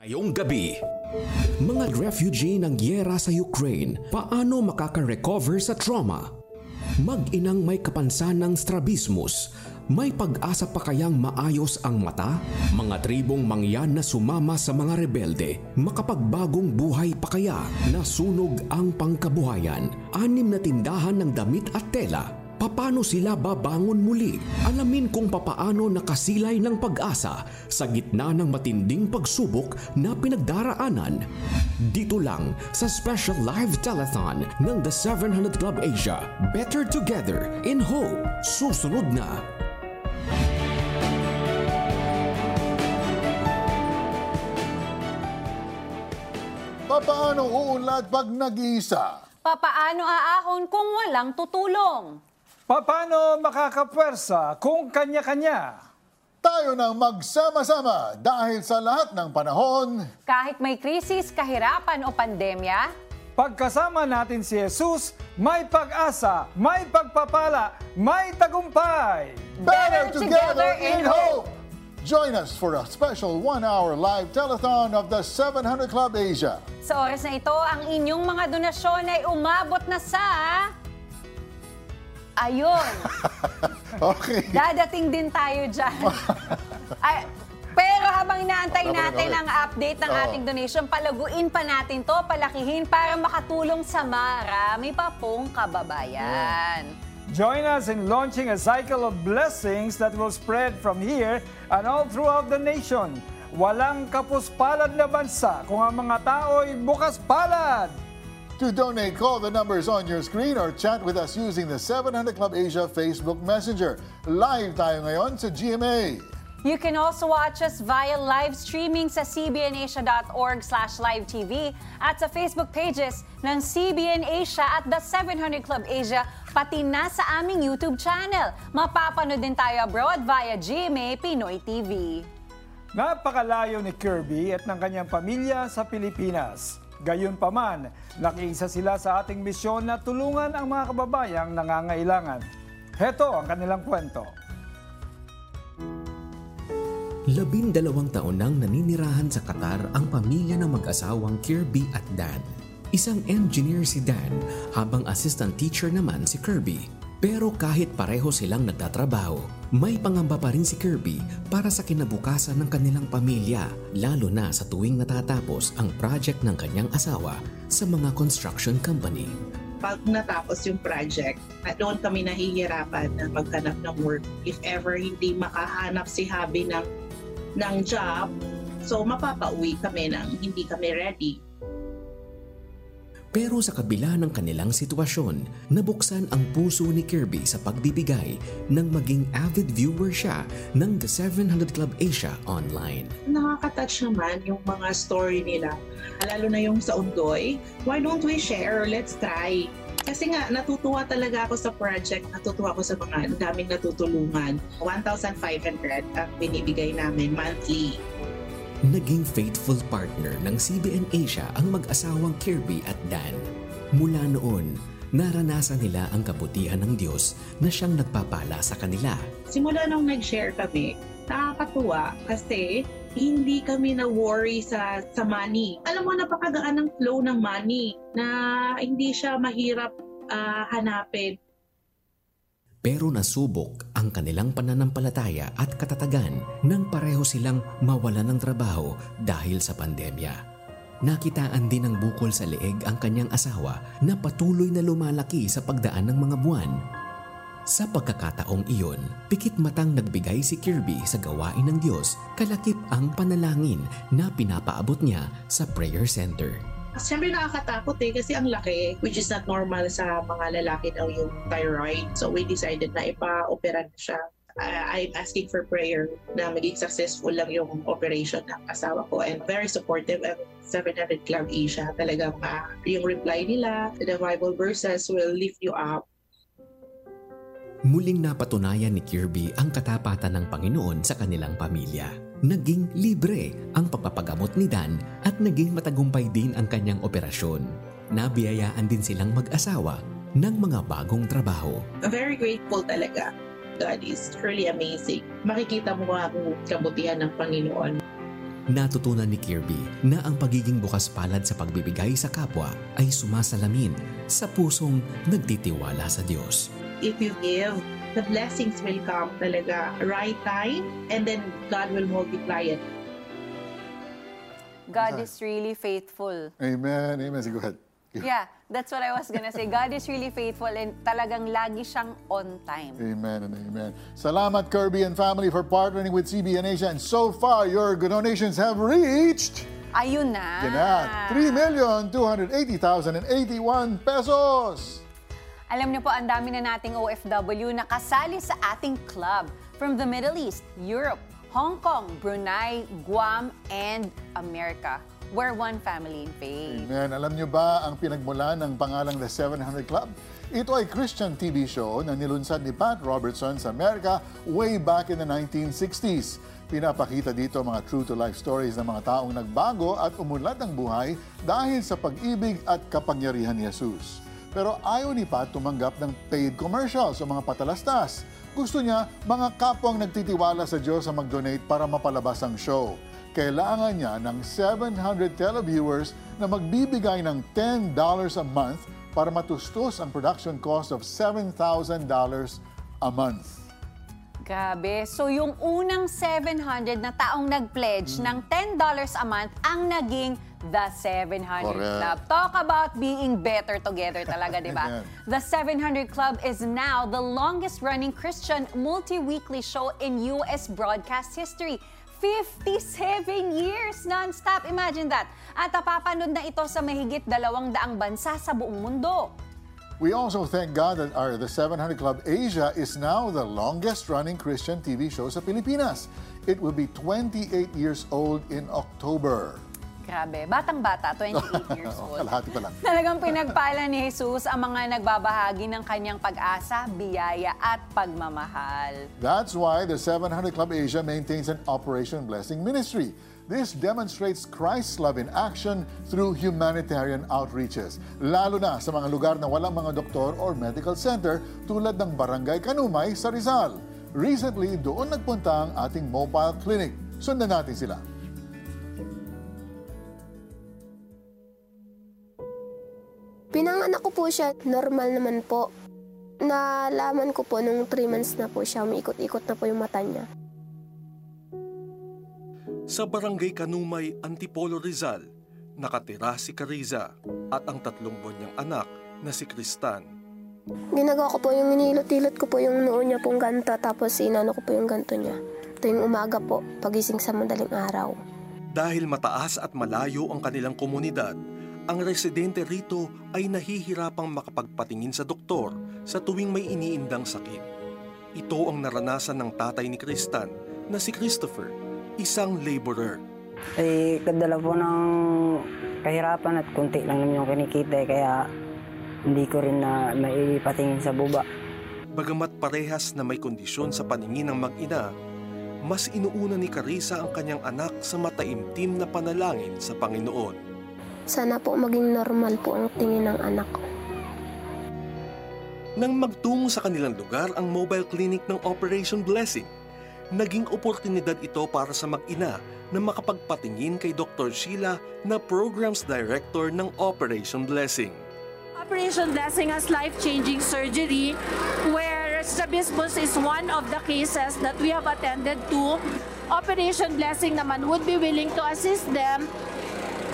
Ngayong gabi, mga refugee ng gyera sa Ukraine, paano makaka-recover sa trauma? Mag-inang may kapansanang strabismus, may pag-asa pa kayang maayos ang mata? Mga tribong mangyan na sumama sa mga rebelde, makapagbagong buhay pa kaya? Nasunog ang pangkabuhayan, anim na tindahan ng damit at tela, Paano sila babangon muli? Alamin kung papaano nakasilay ng pag-asa sa gitna ng matinding pagsubok na pinagdaraanan. Dito lang sa special live telethon ng The 700 Club Asia. Better Together in Hope. Susunod na. Papaano uunlad pag nag-iisa? Papaano aahon kung walang tutulong? Paano makakapwersa kung kanya-kanya? Tayo nang magsama-sama dahil sa lahat ng panahon, Kahit may krisis, kahirapan o pandemya, Pagkasama natin si Jesus, may pag-asa, may pagpapala, may tagumpay. better together in hope! Join us for a special one-hour live telethon of the 700 Club Asia. sa oras na ito, ang inyong mga donasyon ay umabot na sa... Ayun, Okay. dadating din tayo dyan. Ay, pero habang inaantay Okay, natin okay. ang update ng Oo. ating donation, palaguin pa natin to, palakihin para makatulong sa marami pa pong kababayan. Join us in launching a cycle of blessings that will spread from here and all throughout the nation. Walang kapuspalad na bansa kung ang mga tao'y bukas palad. To donate, call the numbers on your screen or chat with us using the 700 Club Asia Facebook Messenger. Live tayo ngayon sa GMA. You can also watch us via live streaming sa cbnasia.org slash live TV at sa Facebook pages ng CBN Asia at The 700 Club Asia, pati na sa aming YouTube channel. Mapapanood din tayo abroad via GMA Pinoy TV. Napakalayo ni Kirby at ng kanyang pamilya sa Pilipinas. Gayunpaman, nakiisa sila sa ating misyon na tulungan ang mga kababayang nangangailangan. Heto ang kanilang kwento. Labindalawang taon nang naninirahan sa Qatar ang pamilya ng mag-asawang Kirby at Dan. Isang engineer si Dan habang assistant teacher naman si Kirby. Pero kahit pareho silang nagtatrabaho, may pangamba pa rin si Kirby para sa kinabukasan ng kanilang pamilya, lalo na sa tuwing natatapos ang project ng kanyang asawa sa mga construction company. pag natapos yung project, doon kami nahihirapan na maghanap ng work. If ever hindi makahanap si Habi ng, ng job, so mapapauwi kami ng hindi kami ready. Pero sa kabila ng kanilang sitwasyon, nabuksan ang puso ni Kirby sa pagbibigay nang maging avid viewer siya ng The 700 Club Asia online. Nakaka-touch naman yung mga story nila, lalo na yung sa Undoy. Why don't we share? Let's try. Kasi nga, natutuwa talaga ako sa project, natutuwa ako sa mga daming natutulungan. 1,500 ang binibigay namin monthly. Naging faithful partner ng CBN Asia ang mag-asawang Kirby at Dan. Mula noon, naranasan nila ang kabutihan ng Diyos na siyang nagpapala sa kanila. simula nung nag-share kami, nakakatuwa kasi hindi kami na worry sa sa money. Alam mo napakagaan ng flow ng money na hindi siya mahirap ah, hanapin. Pero nasubok ang kanilang pananampalataya at katatagan nang pareho silang mawalan ng trabaho dahil sa pandemya. Nakitaan din ng bukol sa leeg ang kanyang asawa na patuloy na lumalaki sa pagdaan ng mga buwan. Sa pagkakataong iyon, pikit matang nagbigay si Kirby sa gawain ng Diyos, kalakip ang panalangin na pinapaabot niya sa prayer center. Siyempre nakakatakot eh kasi ang laki which is not normal sa mga lalaki daw yung thyroid. So we decided na ipa-opera na siya. I- I'm asking for prayer na maging successful lang yung operation ng asawa ko and very supportive and 700 Club Asia. Talagang ah, yung reply nila, the Bible verses will lift you up. Muling napatunayan ni Kirby ang katapatan ng Panginoon sa kanilang pamilya. Naging libre ang pagpapagamot ni Dan at naging matagumpay din ang kanyang operasyon. Nabiyayaan din silang mag-asawa ng mga bagong trabaho. very grateful talaga. God is truly amazing. Makikita mo ang kabutihan ng Panginoon. Natutunan ni Kirby na ang pagiging bukas palad sa pagbibigay sa kapwa ay sumasalamin sa pusong nagtitiwala sa Diyos. If you give, the blessings will come talaga right time and then God will multiply it. God is really faithful. Amen. Amen. Sige, go ahead. Yeah, that's what I was gonna say. God is really faithful and talagang lagi siyang on time. Amen and amen. Salamat, Kirby and family, for partnering with CBN Asia. And so far, your donations have reached... Ayun na. Yan na, 3,280,081 pesos! Alam niyo po, ang dami na nating OFW na kasali sa ating club from the Middle East, Europe, Hong Kong, Brunei, Guam, and America. We're one family in faith. Amen. Alam niyo ba ang pinagmulan ng pangalang The 700 Club? Ito ay Christian TV show na nilunsad ni Pat Robertson sa Amerika way back in the 1960s. Pinapakita dito mga true-to-life stories ng mga taong nagbago at umunlad ng buhay dahil sa pag-ibig at kapangyarihan ni Jesus. Pero ayaw ni Pat tumanggap ng paid commercials o mga patalastas. Gusto niya mga kapwang nagtitiwala sa Diyos ang mag-donate para mapalabas ang show. Kailangan niya ng 700 televiewers na magbibigay ng $10 a month para matustos ang production cost of $7,000 a month. Grabe. So yung unang 700 na taong nag-pledge ng $10 a month ang naging The 700 Correct. Club. Talk about being better together talaga, di ba? The 700 Club is now the longest running Christian multi-weekly show in U.S. broadcast history. 57 years non-stop. Imagine that. At napapanood na ito sa mahigit dalawang daang bansa sa buong mundo. We also thank God that our The 700 Club Asia is now the longest running Christian TV show sa Pilipinas. It will be 28 years old in October. Grabe. Batang-bata, 28 years Oh, old. kalahati pa lang. Talagang pinagpala ni Jesus ang mga nagbabahagi ng kanyang pag-asa, biyaya at pagmamahal. That's why the 700 Club Asia maintains an Operation Blessing ministry. This demonstrates Christ's love in action through humanitarian outreaches, lalo na sa mga lugar na walang mga doktor or medical center tulad ng Barangay Kanumay sa Rizal. Recently, doon nagpunta ang ating mobile clinic. Sundan natin sila. Pinanganak ko po siya, normal naman po. Nalaman ko po nung 3 months na po siya, umiikot-ikot na po yung mata niya. Sa barangay Kanumay, Antipolo Rizal, nakatira si Cariza at ang tatlong buwan niyang anak na si Kristan. Ginagawa ko po yung inilot-ilot ko po yung noo niya pong ganto, tapos inano ko po yung ganto niya. Tuwing umaga po, pagising sa madaling araw. Dahil mataas at malayo ang kanilang komunidad, ang residente rito ay nahihirapang makapagpatingin sa doktor sa tuwing may iniindang sakit. Ito ang naranasan ng tatay ni Kristan na si Christopher, isang laborer. Eh, kadala po ng kahirapan at kunti lang naman yung kinikita eh, kaya hindi ko rin na maipatingin sa buba. Bagamat parehas na may kondisyon sa paningin ng mag-ina, mas inuuna ni Carissa ang kanyang anak sa mataimtim na panalangin sa Panginoon. Sana po maging normal po ang tingin ng anak ko. Nang magtungo sa kanilang lugar ang mobile clinic ng Operation Blessing, naging oportunidad ito para sa mag-ina na makapagpatingin kay Dr. Sheila na Programs Director ng Operation Blessing. Operation Blessing has life-changing surgery where strabismus is one of the cases that we have attended to. Operation Blessing naman would be willing to assist them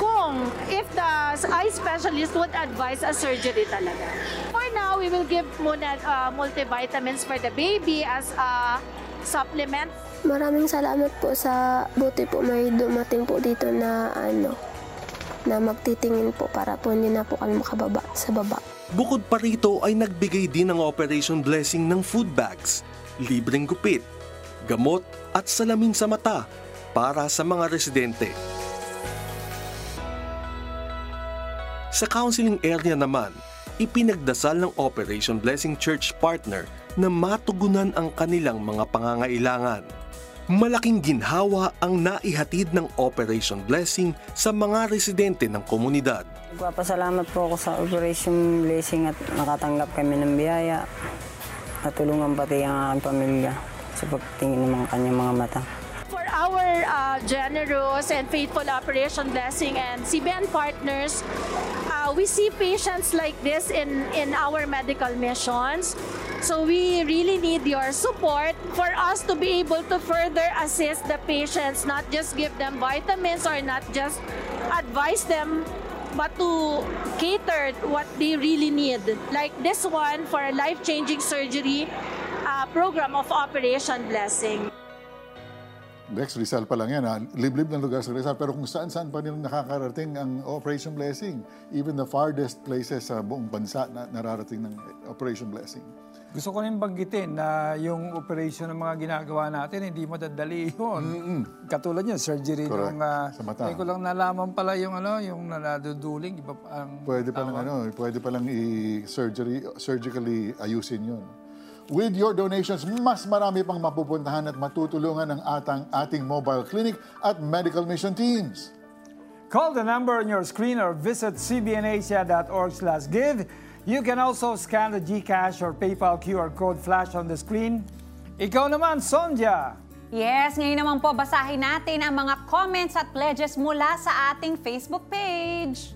kung if the eye specialist would advise a surgery talaga. For now, we will give muna uh, multivitamins for the baby as a supplement. Maraming salamat po sa buti po may dumating po dito na ano na magtitingin po para po hindi na po kami makababa sa baba. Bukod pa rito ay nagbigay din ng Operation Blessing ng food bags, libreng gupit, gamot at salamin sa mata para sa mga residente. Sa counseling area naman, ipinagdasal ng Operation Blessing Church partner na matugunan ang kanilang mga pangangailangan. Malaking ginhawa ang naihatid ng Operation Blessing sa mga residente ng komunidad. Nagpapasalamat po ako sa Operation Blessing at nakatanggap kami ng biyaya at tulungan pati ang aking pamilya sa pagtingin ng mga kanyang mga mata. Our uh, generous and faithful Operation Blessing and CBN partners, uh, we see patients like this in, in our medical missions. So we really need your support for us to be able to further assist the patients, not just give them vitamins or not just advise them but to cater what they really need. Like this one for a life-changing surgery uh, program of Operation Blessing. Dex, Rizal pa lang yan. Ha? Liblib ng lugar sa Rizal. Pero kung saan-saan pa nilang nakakarating ang Operation Blessing. Even the farthest places sa buong bansa na nararating ng Operation Blessing. Gusto ko rin banggitin na yung operation ng mga ginagawa natin, hindi madadali yun. Katulad niya, surgery Correct. nung... Uh, Sa mata. Ko lang nalaman pala yung ano, yung nanaduduling. Iba ang Pwede pa lang ano, pwede pa lang i-surgery, surgically ayusin yun. With your donations, mas marami pang mapupuntahan at matutulungan ng atang, ating mobile clinic at medical mission teams. Call the number on your screen or visit cbnasia.org slash give. You can also scan the GCash or PayPal QR code flash on the screen. Ikaw naman, Sonja! Yes, ngayon naman po basahin natin ang mga comments at pledges mula sa ating Facebook page.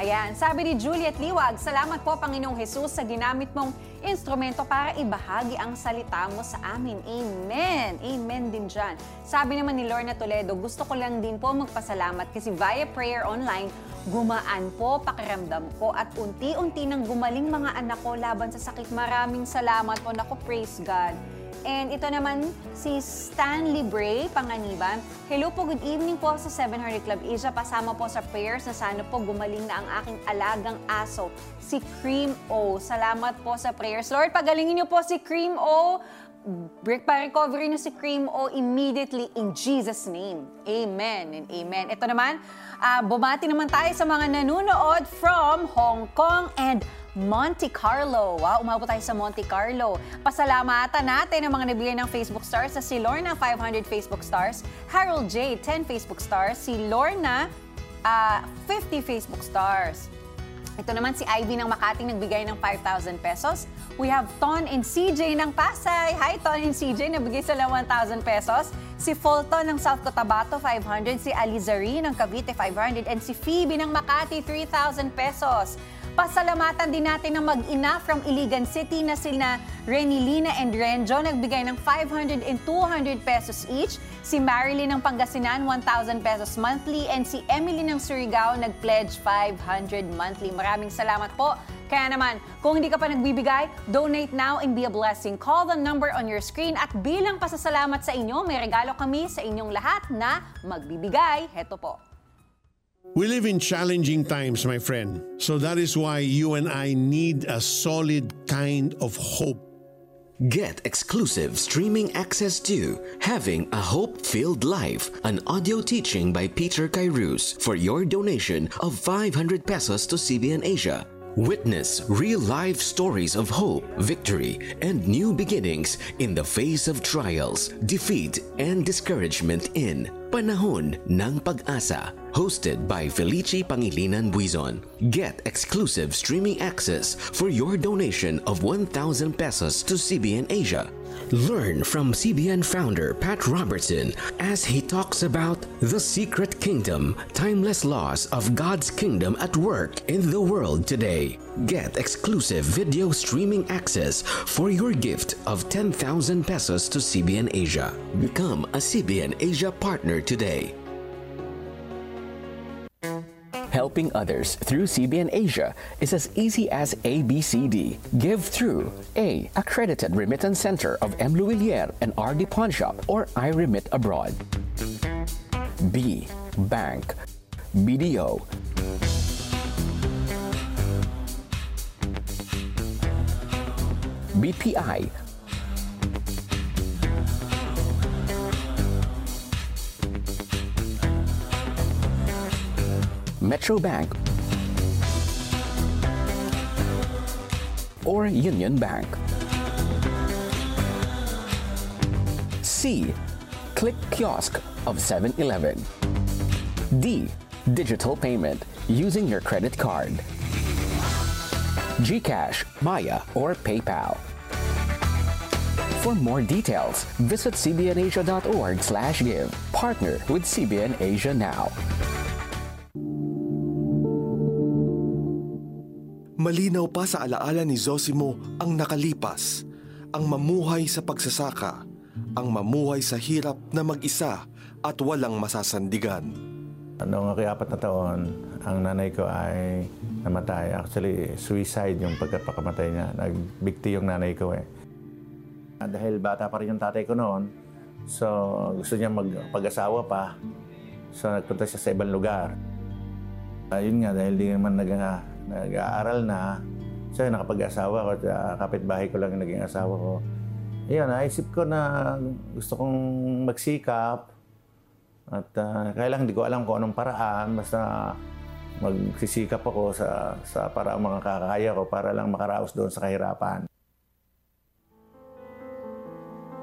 Ayan, sabi ni Juliet Liwag, salamat po Panginoong Jesus sa ginamit mong instrumento para ibahagi ang salita mo sa amin. Amen. Amen din dyan. Sabi naman ni Lorna Toledo, gusto ko lang din po magpasalamat kasi via prayer online, gumaan po pakiramdam ko at unti-unti nang gumaling mga anak ko laban sa sakit. Maraming salamat po. Naku, praise God. And ito naman si Stanley Bray, Panganiban. Hello po, good evening po sa 700 Club Asia. Pasama po sa prayers na sana po gumaling na ang aking alagang aso, si Cream O. Salamat po sa prayers. Lord, pagalingin niyo po si Cream O. Break pa recovery niyo si Cream O immediately in Jesus' name. Amen and amen. Ito naman, ah, bumati naman tayo sa mga nanonood from Hong Kong and Monte Carlo. Wow, umabot tayo sa Monte Carlo. Pasalamatan natin ang mga nabigay ng Facebook stars sa si Lorna, 500 Facebook stars, Harold J, 10 Facebook stars, si Lorna, ah, 50 Facebook stars. Ito naman si Ivy ng Makati nagbigay ng 5,000 pesos. We have Ton and CJ ng Pasay. Hi Ton and CJ, nabigay sila 1,000 pesos. Si Fulton ng South Cotabato, 500. Si Alizari ng Cavite, 500. And si Phoebe ng Makati, 3,000 pesos. Pasalamatan din natin ng mag-ina from Iligan City na sina Renilina and Renjo nagbigay ng 500 and 200 pesos each. Si Marilyn ng Pangasinan, 1,000 pesos monthly. And si Emily ng Surigao nag-pledge 500 monthly. Maraming salamat po. Kaya naman, kung hindi ka pa nagbibigay, donate now and be a blessing. Call the number on your screen at bilang pasasalamat sa inyo, may regalo kami sa inyong lahat na magbibigay. Heto po. We live in challenging times, my friend. So that is why you and I need a solid kind of hope. Get exclusive streaming access to Having a Hope Filled Life, an audio teaching by Peter Kairouz for your donation of 500 pesos to CBN Asia. Witness real life stories of hope, victory, and new beginnings in the face of trials, defeat, and discouragement in Panahon ng Pag-asa. Hosted by Felici Pangilinan Buizon. Get exclusive streaming access for your donation of 1,000 pesos to CBN Asia. Learn from CBN founder Pat Robertson as he talks about the secret kingdom, timeless laws of God's kingdom at work in the world today. Get exclusive video streaming access for your gift of 10,000 pesos to CBN Asia. Become a CBN Asia partner today. Helping others through CBN Asia is as easy as ABCD. Give through A. Accredited Remittance Center of M. Louvillier and RD Pawn Shop or I Remit Abroad. B. Bank. BDO. BPI. Metro Bank, or Union Bank. C. Click Kiosk of 7 Eleven. D. Digital payment using your credit card. Gcash, Maya, or PayPal. For more details, visit cbnasia.org/give. Partner with CBN Asia now. Malinaw pa sa alaala ni Zosimo ang nakalipas, ang mamuhay sa pagsasaka, ang mamuhay sa hirap na mag-isa at walang masasandigan. Noong apat na taon, ang nanay ko ay namatay. Actually, suicide yung pagkapakamatay niya. Nagbikti yung nanay ko eh. Dahil bata pa rin yung tatay ko noon, so gusto niya magpag-asawa pa. So nagpunta siya sa ibang lugar. Ayun nga, dahil di naman nag, nag-aaral na, so nakapag-asawa ko, kapitbahay ko lang yung naging asawa ko. Ayun, naisip ko na gusto kong magsikap, at uh, kaya lang hindi ko alam kung anong paraan. Basta magsisikap ako sa, sa para mga kakaya ko para lang makaraos doon sa kahirapan.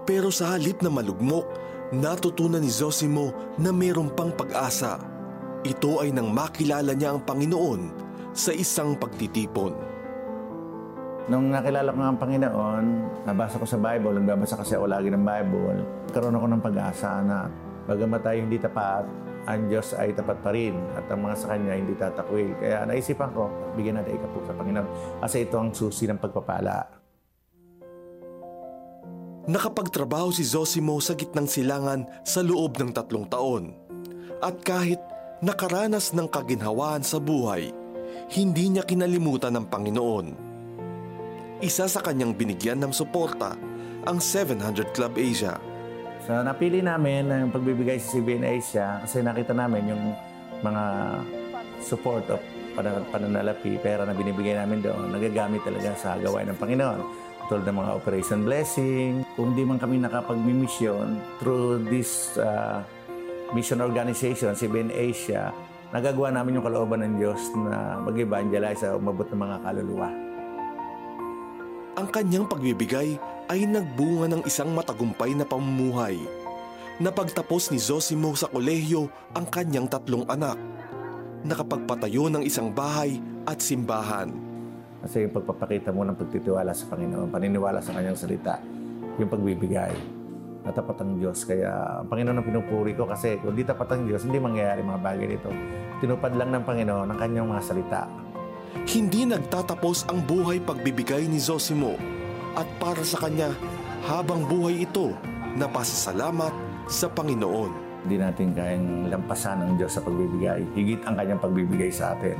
Pero sa halip na malugmok, natutunan ni Zosimo na mayroong pang pag-asa. Ito ay nang makilala niya ang Panginoon sa isang pagtitipon. Nung nakilala ko ang Panginoon, nabasa ko sa Bible, nagbabasa kasi ako lagi ng Bible, karoon ako ng pag-asa na bagamat tayo hindi tapat, ang Diyos ay tapat pa rin at ang mga sa Kanya hindi tatakwil. Kaya naisipan ko, bigyan natin ikapu sa Panginoon kasi ito ang susi ng pagpapala. Nakapagtrabaho si Zosimo sa gitnang silangan sa loob ng tatlong taon. At kahit nakaranas ng kaginhawaan sa buhay, hindi niya kinalimutan ng Panginoon. Isa sa kanyang binigyan ng suporta ang 700 Club Asia. So napili namin ang pagbibigay sa CBN Asia kasi nakita namin yung mga support of pananalapi, pera na binibigay namin doon, nagagamit talaga sa gawain ng Panginoon. Tulad ng mga Operation Blessing. Kung di man kami nakapag-mission through this uh, mission organization, CBN Asia, nagagawa namin yung kalooban ng Diyos na mag-evangelize sa umabot ng mga kaluluwa. Ang kanyang pagbibigay ay nagbunga ng isang matagumpay na pamumuhay. Napagtapos ni Zosimo sa kolehiyo ang kanyang tatlong anak. Nakapagpatayo ng isang bahay at simbahan. Kasi yung pagpapakita mo ng pagtitiwala sa Panginoon, paniniwala sa kanyang salita, yung pagbibigay. Natapat ang Diyos. Kaya ang Panginoon ang pinupuri ko kasi kung di tapat ang Diyos, hindi mangyayari mga bagay dito. Tinupad lang ng Panginoon ang kanyang mga salita. Hindi nagtatapos ang buhay pagbibigay ni Zosimo at para sa kanya habang buhay ito na pasasalamat sa Panginoon. Hindi natin kayang lampasan ang Diyos sa pagbibigay. Higit ang kanyang pagbibigay sa atin.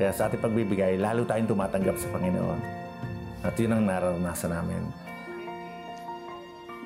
Kaya sa ating pagbibigay, lalo tayong tumatanggap sa Panginoon. At yun ang nararanasan namin.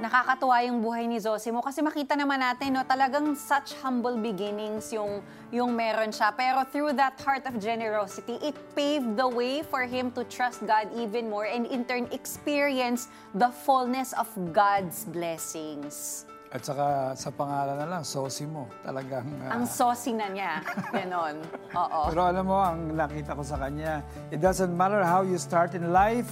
Nakakatuwa yung buhay ni Zosimo kasi makita naman natin no talagang such humble beginnings yung yung meron siya pero through that heart of generosity it paved the way for him to trust God even more and in turn experience the fullness of God's blessings. At saka sa pangalan na lang, Sosimo. Talagang... ah, Ang saucy na niya. Ganon. Oo. Pero alam mo, ang nakita ko sa kanya, it doesn't matter how you start in life,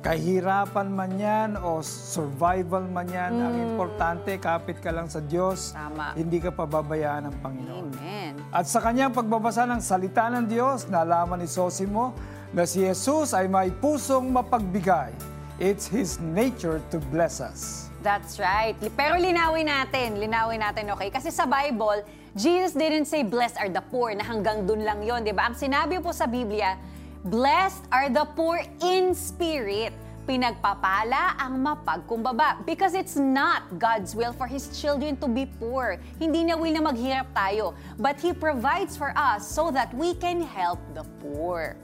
kahirapan man yan o survival man yan, ang importante, kapit ka lang sa Diyos, Tama. hindi ka pababayaan ng Panginoon. Amen. At sa kanyang pagbabasa ng salita ng Diyos, nalaman ni Sosimo na si Jesus ay may pusong mapagbigay. It's His nature to bless us. That's right. Pero linawin natin, linawin natin, okay? Kasi sa Bible, Jesus didn't say, blessed are the poor, na hanggang dun lang yon, di ba? Ang sinabi po sa Biblia, blessed are the poor in spirit. Pinagpapala ang mapagkumbaba. Because it's not God's will for His children to be poor. Hindi niya will na maghirap tayo. But He provides for us so that we can help the poor.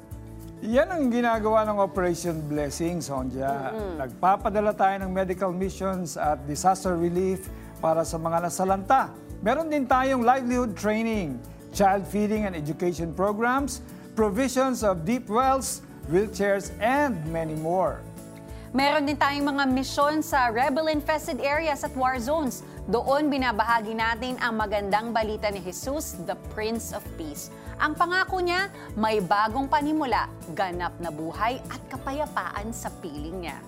Yan ang ginagawa ng Operation Blessing, Sonja. Nagpapadala tayo ng medical missions at disaster relief para sa mga nasalanta. Meron din tayong livelihood training, child feeding and education programs, provisions of deep wells, wheelchairs, and many more. Meron din tayong mga misyon sa rebel-infested areas at war zones. Doon binabahagi natin ang magandang balita ni Jesus, the Prince of Peace. Ang pangako niya, may bagong panimula, ganap na buhay at kapayapaan sa piling niya.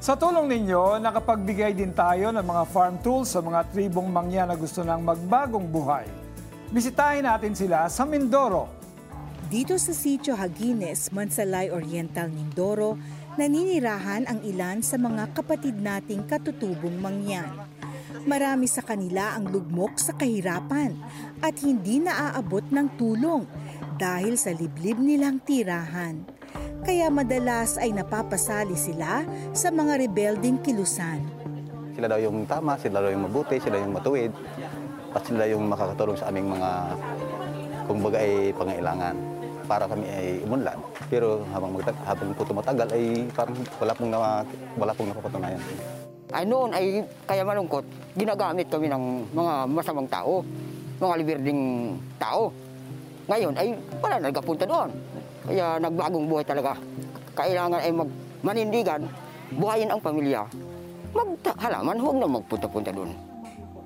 Sa tulong ninyo, nakapagbigay din tayo ng mga farm tools sa mga tribong mangya na gusto ng magbagong buhay. Bisitahin natin sila sa Mindoro. Dito sa Sitio Hagines, Mansalay Oriental, Mindoro, naninirahan ang ilan sa mga kapatid nating katutubong mangyan. Marami sa kanila ang lugmok sa kahirapan at hindi naaabot ng tulong dahil sa liblib nilang tirahan. Kaya madalas ay napapasali sila sa mga rebelding kilusan. Sila daw yung tama, sila daw yung mabuti, sila yung matuwid, at sila yung makakatulong sa aming mga, kumbaga ay pangailangan para kami ay umunlad. Pero habang, magtag- habang po tumatagal ay parang wala pong, na, wala pong napapatunayan. Ay noon ay kaya malungkot, ginagamit kami ng mga masamang tao, mga liberding tao. Ngayon ay wala na nagkapunta doon. Kaya nagbagong buhay talaga. Kailangan ay mag manindigan, buhayin ang pamilya. Maghalaman, huwag na magpunta-punta doon.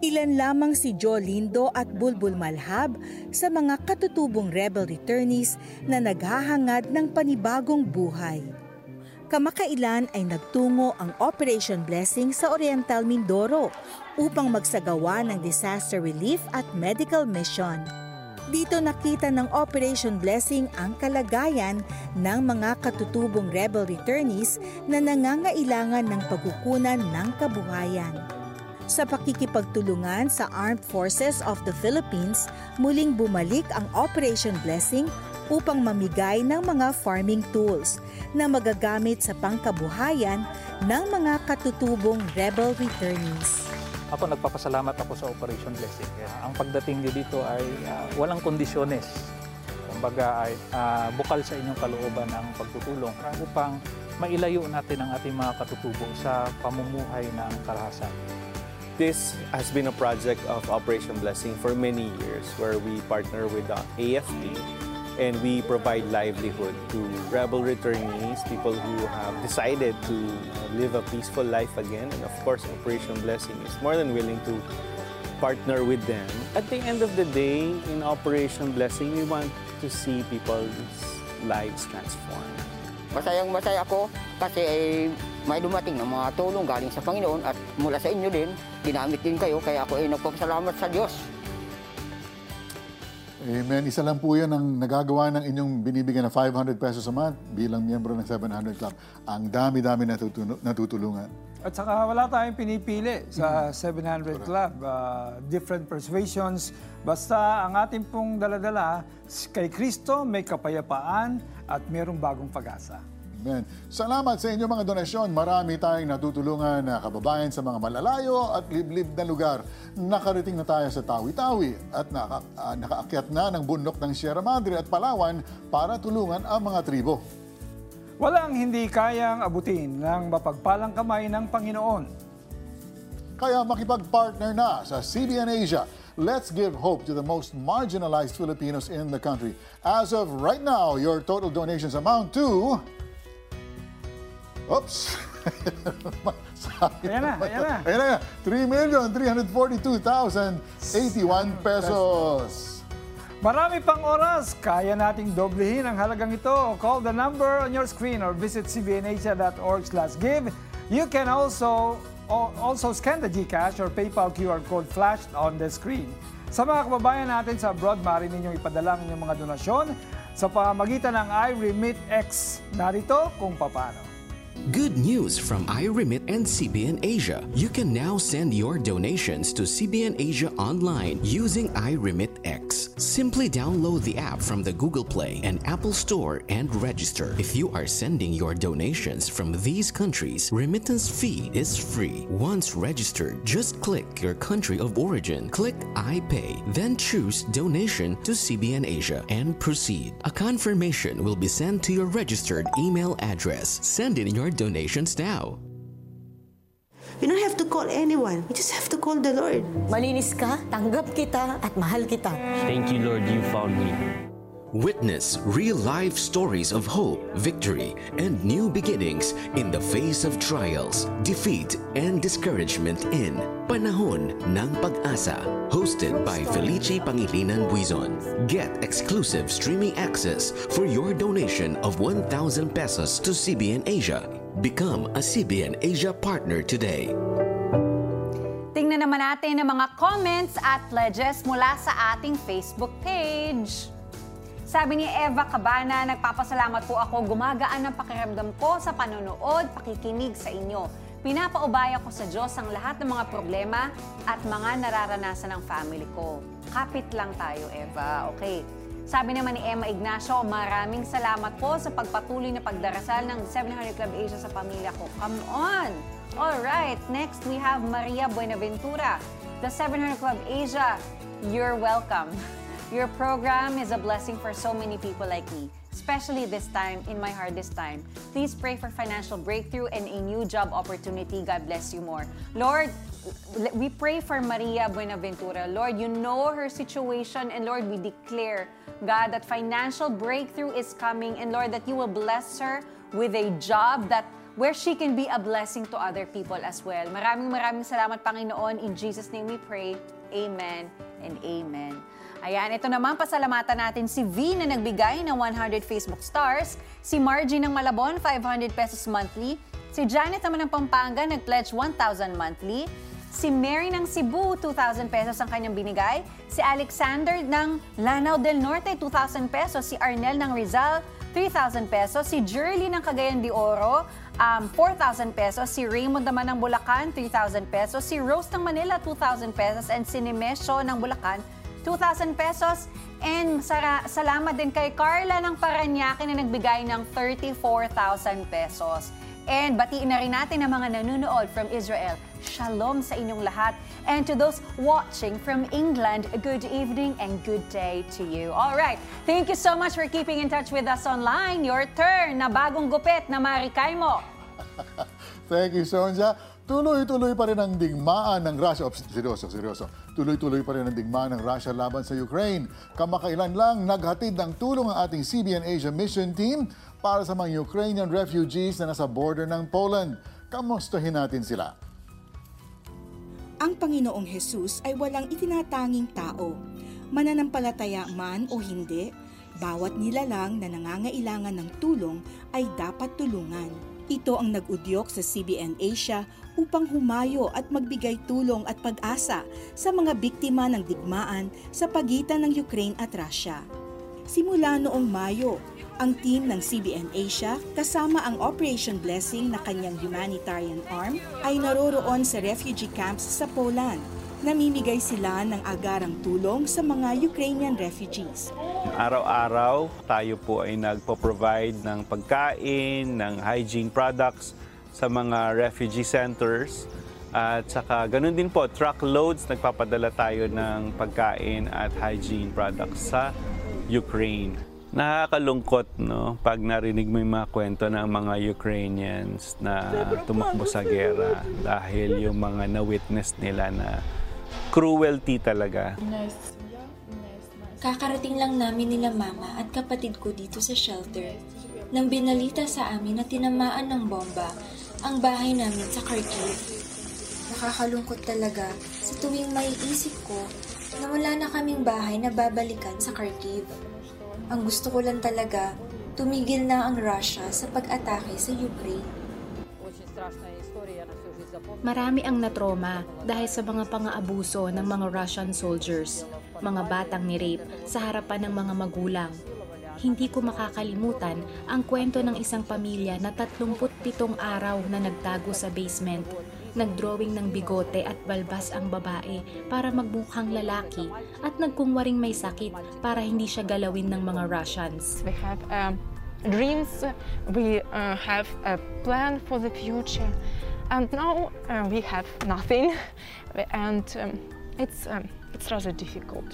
Ilan lamang si Joe Lindo at Bulbul Malhab sa mga katutubong rebel returnees na naghahangad ng panibagong buhay. Kamakailan ay nagtungo ang Operation Blessing sa Oriental Mindoro upang magsagawa ng disaster relief at medical mission. Dito nakita ng Operation Blessing ang kalagayan ng mga katutubong rebel returnees na nangangailangan ng pagkukunan ng kabuhayan. Sa pakikipagtulungan sa Armed Forces of the Philippines, muling bumalik ang Operation Blessing upang mamigay ng mga farming tools na magagamit sa pangkabuhayan ng mga katutubong rebel returnees. Ako nagpapasalamat ako sa Operation Blessing. Ang pagdating niyo dito ay uh, walang kondisyones. Kumbaga ay uh, bukal sa inyong kalooban ang pagtutulong upang mailayo natin ang ating mga katutubo sa pamumuhay ng karahasan. This has been a project of Operation Blessing for many years where we partner with the AFP and we provide livelihood to rebel returnees, people who have decided to live a peaceful life again. And of course, Operation Blessing is more than willing to partner with them. At the end of the day, in Operation Blessing, we want to see people's lives transformed. Masayang masaya ako kasi ay may dumating ng mga tulong galing sa Panginoon at mula sa inyo din, ginamit din kayo kaya ako ay nagpapasalamat sa Diyos. Amen. Isa lang po yan ang nagagawa ng inyong binibigyan na 500 pesos a month bilang miyembro ng 700 Club. Ang dami-dami natutulungan. At saka wala tayong pinipili sa 700 Club. Uh, different persuasions. Basta ang ating pong daladala, kay Kristo may kapayapaan at mayroong bagong pag-asa. Amen. Salamat sa inyong mga donasyon. Marami tayong natutulungan na kababayan sa mga malalayo at liblib na lugar. Nakarating na tayo sa Tawi-Tawi at naka, uh, nakaakyat na ng bundok ng Sierra Madre at Palawan para tulungan ang mga tribo. Walang hindi kayang abutin ng mapagpalang kamay ng Panginoon. Kaya makipag-partner na sa CBN Asia. Let's give hope to the most marginalized Filipinos in the country. As of right now, your total donations amount to... Oops! ayan na, ayan na. Ayan na, 3,342,081 pesos. Marami pang oras, kaya nating doblehin ang halagang ito. Call the number on your screen or visit cbnasia.org give. You can also also scan the GCash or PayPal QR code flashed on the screen. Sa mga kababayan natin sa abroad, maaari ninyong ipadala ang inyong mga donasyon sa pamagitan ng iRemitX. Narito kung paano. Good news from iRemit and CBN Asia. You can now send your donations to CBN Asia online using iRemit X. Simply download the app from the Google Play and Apple Store and register. If you are sending your donations from these countries, remittance fee is free. Once registered, just click your country of origin, click I pay, then choose donation to CBN Asia and proceed. A confirmation will be sent to your registered email address. Send in your donations now. You don't have to call anyone. You just have to call the Lord. Malinis ka, tanggap kita, at mahal kita. Thank you, Lord, you found me. Witness real life stories of hope, victory, and new beginnings in the face of trials, defeat, and discouragement in Panahon ng Pag-asa. Hosted by Felici Pangilinan Buizon. Get exclusive streaming access for your donation of 1,000 pesos to CBN Asia. Become a CBN Asia partner today. Tingnan naman natin ang mga comments at pledges mula sa ating Facebook page. Sabi ni Eva Cabana, nagpapasalamat po ako, gumagaan ang pakiramdam ko sa panonood, pakikinig sa inyo. Pinapaubaya ko sa Diyos ang lahat ng mga problema at mga nararanasan ng family ko. Kapit lang tayo, Eva. Okay. Sabi naman ni Emma Ignacio, maraming salamat po sa pagpatuloy na pagdarasal ng 700 Club Asia sa pamilya ko. Come on! Alright, next we have Maria Buenaventura. The 700 Club Asia, you're welcome. Your program is a blessing for so many people like me, especially this time, in my hardest time. Please pray for financial breakthrough and a new job opportunity. God bless you more. Lord, we pray for Maria Buenaventura. Lord, you know her situation, and Lord, we declare, God, that financial breakthrough is coming, and Lord, that you will bless her with a job that where she can be a blessing to other people as well. Maraming maraming salamat, Panginoon. In Jesus' name we pray. Amen and amen. Ayan, ito naman pasalamatan natin si V na nagbigay ng 100 Facebook stars, si Margie ng Malabon, 500 pesos monthly, si Janet naman ng Pampanga, nag-pledge 1,000 monthly, Si Mary ng Cebu, 2,000 pesos ang kanyang binigay. Si Alexander ng Lanao del Norte, 2,000 pesos. Si Arnel ng Rizal, 3,000 pesos. Si Jerly ng Cagayan de Oro, um, 4,000 pesos. Si Raymond naman ng Bulacan, 3,000 pesos. Si Rose ng Manila, 2,000 pesos. And si Nemesio ng Bulacan, 2,000 pesos. And sara, salamat din kay Carla ng Paranaque na nagbigay ng 34,000 pesos. And batiin na rin natin ang mga nanonood from Israel. Shalom sa inyong lahat. And to those watching from England, good evening and good day to you. All right. Thank you so much for keeping in touch with us online. Your turn na bagong gupit na marikay mo. Thank you, Sonja. Tuloy-tuloy pa rin ang digmaan ng Russia. Oh, seryoso, seryoso. Tuloy-tuloy pa rin ang digmaan ng Russia laban sa Ukraine. Kamakailan lang naghatid ng tulong ang ating CBN Asia Mission Team para sa mga Ukrainian refugees na nasa border ng Poland. Kamustahin natin sila. Ang Panginoong Jesus ay walang itinatanging tao. Mananampalataya man o hindi, bawat nilalang na nangangailangan ng tulong ay dapat tulungan. Ito ang nag-udyok sa CBN Asia upang humayo at magbigay tulong at pag-asa sa mga biktima ng digmaan sa pagitan ng Ukraine at Russia. Simula noong Mayo, ang team ng CBN Asia kasama ang Operation Blessing na kanyang humanitarian arm ay naroroon sa refugee camps sa Poland. Namimigay sila ng agarang tulong sa mga Ukrainian refugees. Araw-araw tayo po ay nagpo-provide ng pagkain, ng hygiene products sa mga refugee centers. At saka ganun din po, truckloads, nagpapadala tayo ng pagkain at hygiene products sa Ukraine. Nakakalungkot no pag narinig mo yung mga kwento ng mga Ukrainians na tumakbo sa gera dahil yung mga na-witness nila na cruelty talaga. Kakarating lang namin nila mama at kapatid ko dito sa shelter. Nang binalita sa amin na tinamaan ng bomba ang bahay namin sa Kharkiv. Nakakalungkot talaga sa tuwing may isip ko na wala na kaming bahay na babalikan sa Kharkiv. Ang gusto ko lang talaga, tumigil na ang Russia sa pag-atake sa Ukraine. Marami ang natroma dahil sa mga pang-aabuso ng mga Russian soldiers, mga batang ni-rape sa harapan ng mga magulang. Hindi ko makakalimutan ang kwento ng isang pamilya na 37 araw na nagtago sa basement. Nagdrawing ng bigote at balbas ang babae para magmukhang lalaki at nagkungwaring may sakit para hindi siya galawin ng mga Russians. We have um, dreams, we uh, have a plan for the future. And now uh, we have nothing, and um, it's um, it's rather difficult.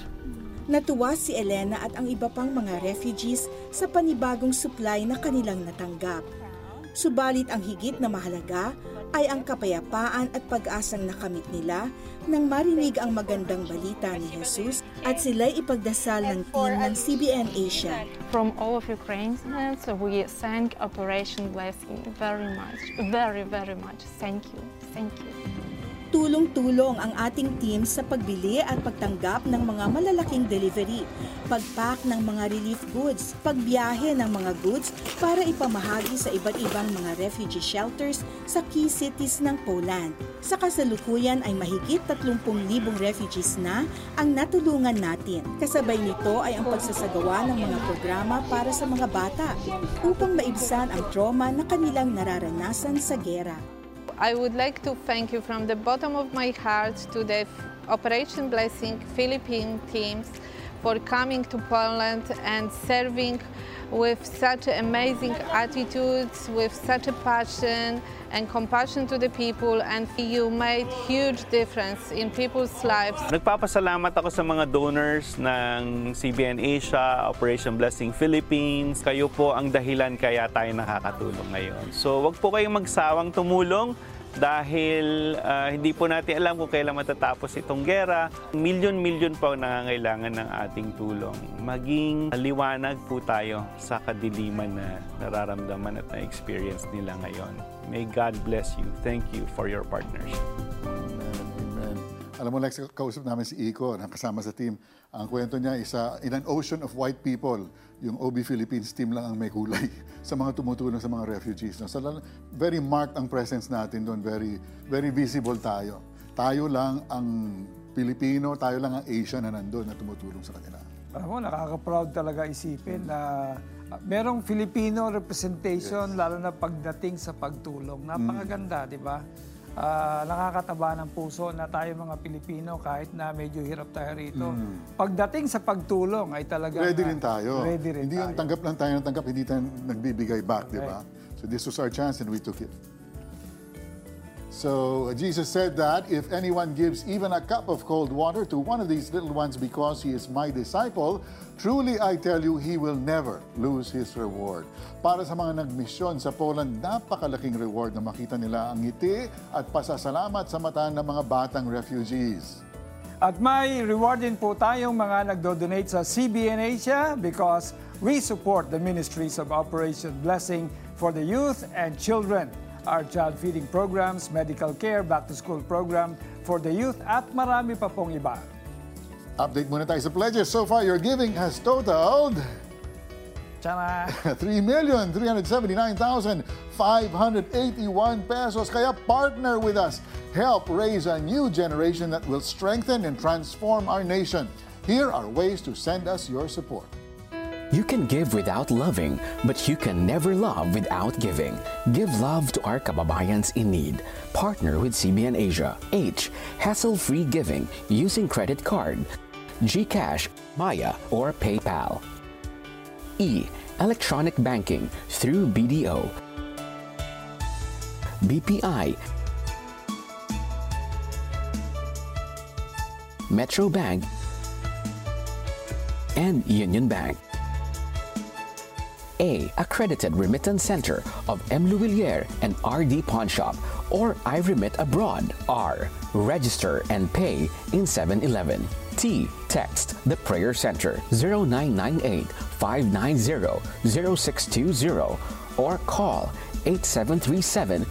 Natuwa si Elena at ang iba pang mga refugees sa panibagong supply na kanilang natanggap. Subalit ang higit na mahalaga ay ang kapayapaan at pag-asang nakamit nila nang marinig ang magandang balita ni Jesus at sila'y ipagdasal ng team ng CBN Asia. From all of Ukrainians, we thank Operation Blessing very much, very, very much. Thank you, thank you. Tulong-tulong ang ating team sa pagbili at pagtanggap ng mga malalaking delivery, pagpack ng mga relief goods, pagbiyahe ng mga goods para ipamahagi sa iba't ibang mga refugee shelters sa key cities ng Poland. Sa kasalukuyan ay mahigit 30,000 refugees na ang natulungan natin. Kasabay nito ay ang pagsasagawa ng mga programa para sa mga bata upang maibsan ang trauma na kanilang nararanasan sa gera. I would like to thank you from the bottom of my heart to the Operation Blessing Philippine teams for coming to Poland and serving with such amazing attitudes, with such a passion and compassion to the people and you made huge difference in people's lives. Nagpapasalamat ako sa mga donors ng CBN Asia, Operation Blessing Philippines. Kayo po ang dahilan kaya tayo nakakatulong ngayon. So wag po kayong magsawang tumulong dahil uh, hindi po natin alam kung kailan matatapos itong gera. Milyon-milyon ang nangangailangan ng ating tulong. Maging liwanag po tayo sa kadiliman na nararamdaman at na-experience nila ngayon. May God bless you. Thank you for your partnership. Alam mo, Lex, kausap namin si Iko, kasama sa team. Ang kwento niya, isa, in an ocean of white people, yung OB Philippines team lang ang may kulay sa mga tumutulong sa mga refugees. No? So, very marked ang presence natin doon. Very, very visible tayo. Tayo lang ang Pilipino, tayo lang ang Asian na nandun na tumutulong sa kanila. Alam mo, nakaka-proud talaga isipin na merong Filipino representation, yes. lalo na pagdating sa pagtulong. Napakaganda, mm. di ba? Uh, nakakataba ng puso na tayo mga Pilipino kahit na medyo hirap tayo rito. Mm. Pagdating sa pagtulong ay talaga ready rin tayo. Ready rin hindi tayo. yung tanggap lang tayo ng tanggap, hindi tayo nagbibigay back, di ba? So this was our chance and we took it. So Jesus said that if anyone gives even a cup of cold water to one of these little ones because he is my disciple, truly I tell you, he will never lose his reward. Para sa mga nagmisyon sa Poland, napakalaking reward na makita nila ang ngiti at pasasalamat sa mata ng mga batang refugees. At may reward din po tayong mga nagdo-donate sa CBN Asia because we support the ministries of Operation Blessing for the youth and children our child feeding programs, medical care, back-to-school program for the youth at marami pa pong iba. Update muna tayo sa pledges. So far, your giving has totaled... Tara! 3,379,581 pesos. Kaya partner with us. Help raise a new generation that will strengthen and transform our nation. Here are ways to send us your support. You can give without loving, but you can never love without giving. Give love to our kababayans in need. Partner with CBN Asia. H. Hassle-free giving using credit card, GCash, Maya, or PayPal. E. Electronic banking through BDO. BPI. Metro Bank and Union Bank. A. Accredited Remittance Center of M. Louvillier and RD Pawn Shop or I Remit Abroad. R. Register and pay in 7-Eleven. T. Text the Prayer Center 0998 590 0620 or call 8737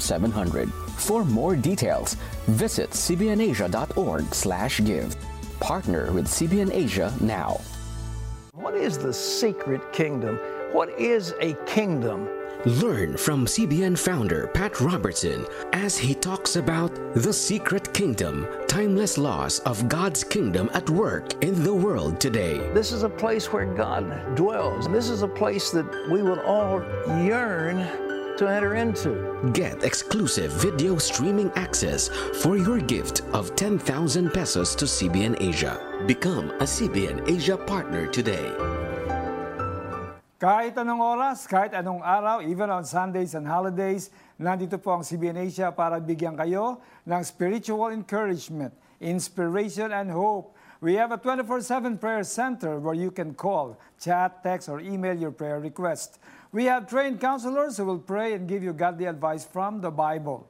0700. For more details, visit cbnasia.org slash give. Partner with CBN Asia now. What is the secret kingdom? What is a kingdom? Learn from CBN founder Pat Robertson as he talks about the secret kingdom, timeless laws of God's kingdom at work in the world today. This is a place where God dwells. This is a place that we will all yearn to enter into. Get exclusive video streaming access for your gift of 10,000 pesos to CBN Asia. Become a CBN Asia partner today. Kahit anong oras, kahit anong araw, even on Sundays and holidays, nandito po ang CBN Asia para bigyan kayo ng spiritual encouragement, inspiration, and hope. We have a 24-7 prayer center where you can call, chat, text, or email your prayer request. We have trained counselors who will pray and give you godly advice from the Bible.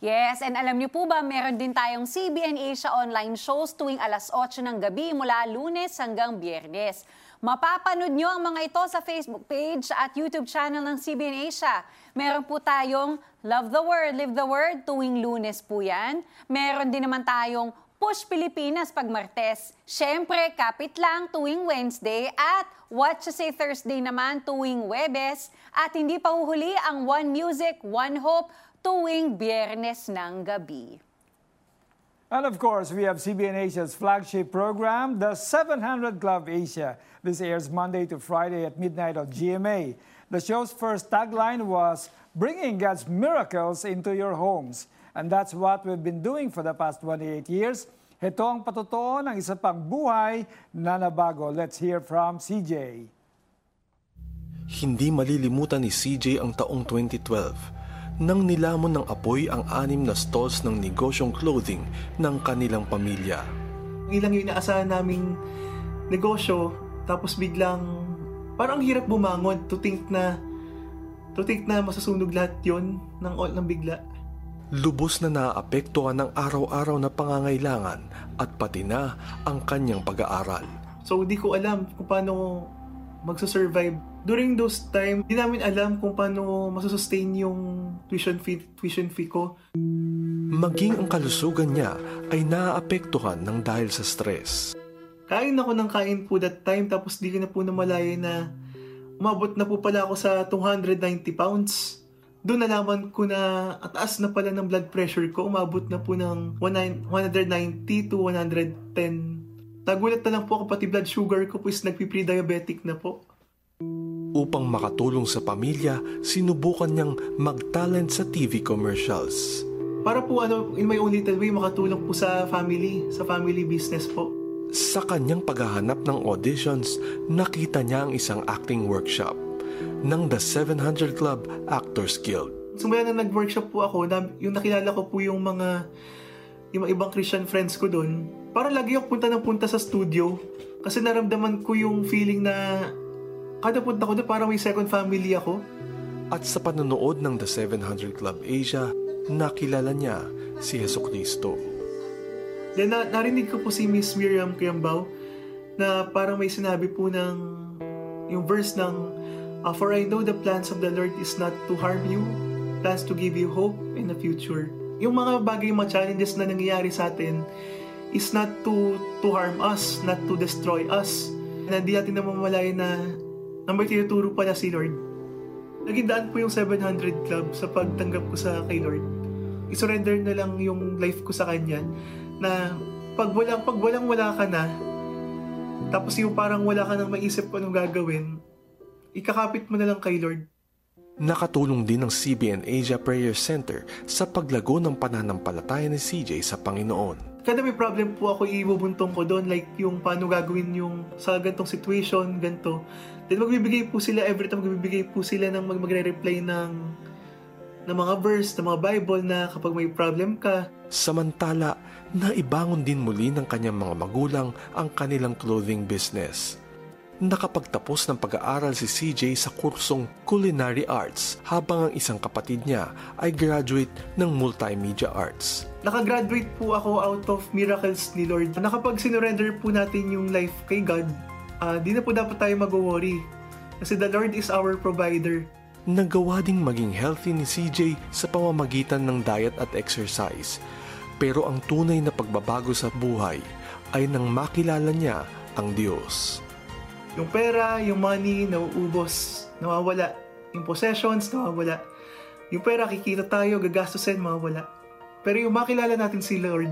Yes, and alam niyo po ba, meron din tayong CBN Asia online shows tuwing alas 8 ng gabi mula lunes hanggang biyernes. Mapapanood niyo ang mga ito sa Facebook page at YouTube channel ng CBN Asia. Meron po tayong Love the Word, Live the Word tuwing lunes po yan. Meron din naman tayong Push Pilipinas pag Martes. Siyempre, kapit lang tuwing Wednesday at What to Say Thursday naman tuwing Webes. At hindi pa uhuli ang One Music, One Hope tuwing biyernes ng gabi. And of course, we have CBN Asia's flagship program, the 700 Club Asia. This airs Monday to Friday at midnight on GMA. The show's first tagline was Bringing God's Miracles into Your Homes. And that's what we've been doing for the past 28 years. Ito ang patotoo ng isa pang buhay na nabago. Let's hear from CJ. Hindi malilimutan ni CJ ang taong 2012 nang nilamon ng apoy ang anim na stalls ng negosyong clothing ng kanilang pamilya. Ilang yung inaasahan naming negosyo, tapos biglang parang ang hirap bumangon to think na to think na masusunog lahat yon ng all ng bigla. Lubos na naaapektuhan ng araw-araw na pangangailangan at pati na ang kanyang pag-aaral. So hindi ko alam kung paano magsusurvive. During those time, hindi namin alam kung paano masusustain yung tuition fee, tuition fee ko. Maging ang kalusugan niya ay naaapektuhan ng dahil sa stress. Kain ako ng kain po that time tapos di ko na po namalaya na umabot na po pala ako sa 290 pounds. Doon nalaman ko na ataas na pala ng blood pressure ko. Umabot na po ng 190 to 110 Nagulat na lang po ako pati blood sugar ko po is nagpi-pre-diabetic na po. Upang makatulong sa pamilya, sinubukan niyang mag-talent sa TV commercials. Para po ano, in my own little way, makatulong po sa family, sa family business po. Sa kanyang paghahanap ng auditions, nakita niya ang isang acting workshop ng The 700 Club Actors Guild. Sumaya na nag-workshop po ako, yung nakilala ko po yung mga yung ibang Christian friends ko doon, parang lagi ako punta ng punta sa studio kasi naramdaman ko yung feeling na kada punta ko doon parang may second family ako. At sa panonood ng The 700 Club Asia, nakilala niya si Heso Kristo. Then na, narinig ko po si Miss Miriam Kiambao na parang may sinabi po ng yung verse ng uh, For I know the plans of the Lord is not to harm you, plans to give you hope in the future. Yung mga bagay, mga challenges na nangyayari sa atin is not to to harm us, not to destroy us. Na hindi natin namamalayan na na may tinuturo pala si Lord. Naging daan po yung 700 Club sa pagtanggap ko sa kay Lord. I-surrender na lang yung life ko sa Kanya na pag walang, pag walang wala ka na, tapos yung parang wala ka nang maisip kung anong gagawin, ikakapit mo na lang kay Lord. Nakatulong din ng CBN Asia Prayer Center sa paglago ng pananampalataya ni CJ sa Panginoon. Kada may problem po ako, ibubuntong ko doon. Like yung paano gagawin yung sa gantong situation, ganto. Then magbibigay po sila, every time magbibigay po sila ng mag magre-reply ng ng mga verse, ng mga Bible na kapag may problem ka. Samantala, naibangon din muli ng kanyang mga magulang ang kanilang clothing business nakapagtapos ng pag-aaral si CJ sa kursong Culinary Arts habang ang isang kapatid niya ay graduate ng Multimedia Arts. Nakagraduate po ako out of miracles ni Lord. Nakapag sinurrender po natin yung life kay God, uh, di na po dapat tayo mag-worry. Kasi the Lord is our provider. Nagawa ding maging healthy ni CJ sa pamamagitan ng diet at exercise. Pero ang tunay na pagbabago sa buhay ay nang makilala niya ang Diyos. Yung pera, yung money, nauubos, nawawala. Yung possessions, nawawala. Yung pera, kikita tayo, gagastusin, mawawala. Pero yung makilala natin si Lord,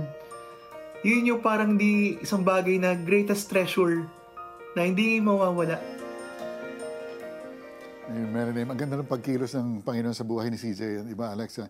yun yung parang di isang bagay na greatest treasure na hindi mawawala. Ayun, meron eh. Maganda ng pagkilos ng Panginoon sa buhay ni CJ. Di ba, Alex?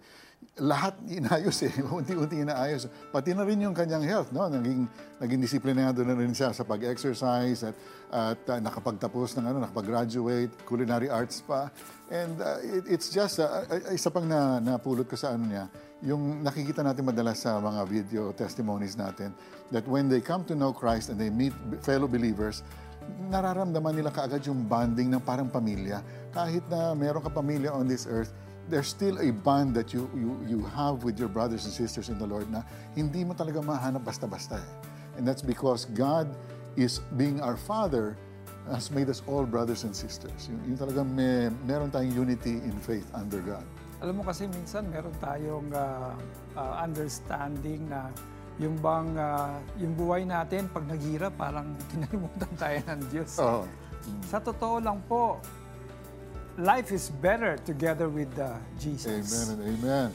Lahat inayos eh. Unti-unti inaayos. Pati na rin yung kanyang health. No? Naging, naging disiplinado na rin siya sa pag-exercise at, at uh, nakapagtapos ng ano, nakapag-graduate, culinary arts pa. And uh, it, it's just, uh, isa pang na, napulot ko sa ano niya, yung nakikita natin madalas sa mga video testimonies natin, that when they come to know Christ and they meet fellow believers, nararamdaman nila kaagad yung bonding ng parang pamilya. Kahit na meron ka pamilya on this earth, there's still a bond that you, you, you have with your brothers and sisters in the Lord na hindi mo talaga mahanap basta-basta eh. And that's because God is being our Father has made us all brothers and sisters. Yung, yung talaga may, meron tayong unity in faith under God. Alam mo kasi minsan meron tayong uh, uh, understanding na yung bang uh, yung buhay natin pag naghirap parang kinalimutan tayo ng Diyos. Oh. Sa totoo lang po, life is better together with uh, Jesus. Amen and amen.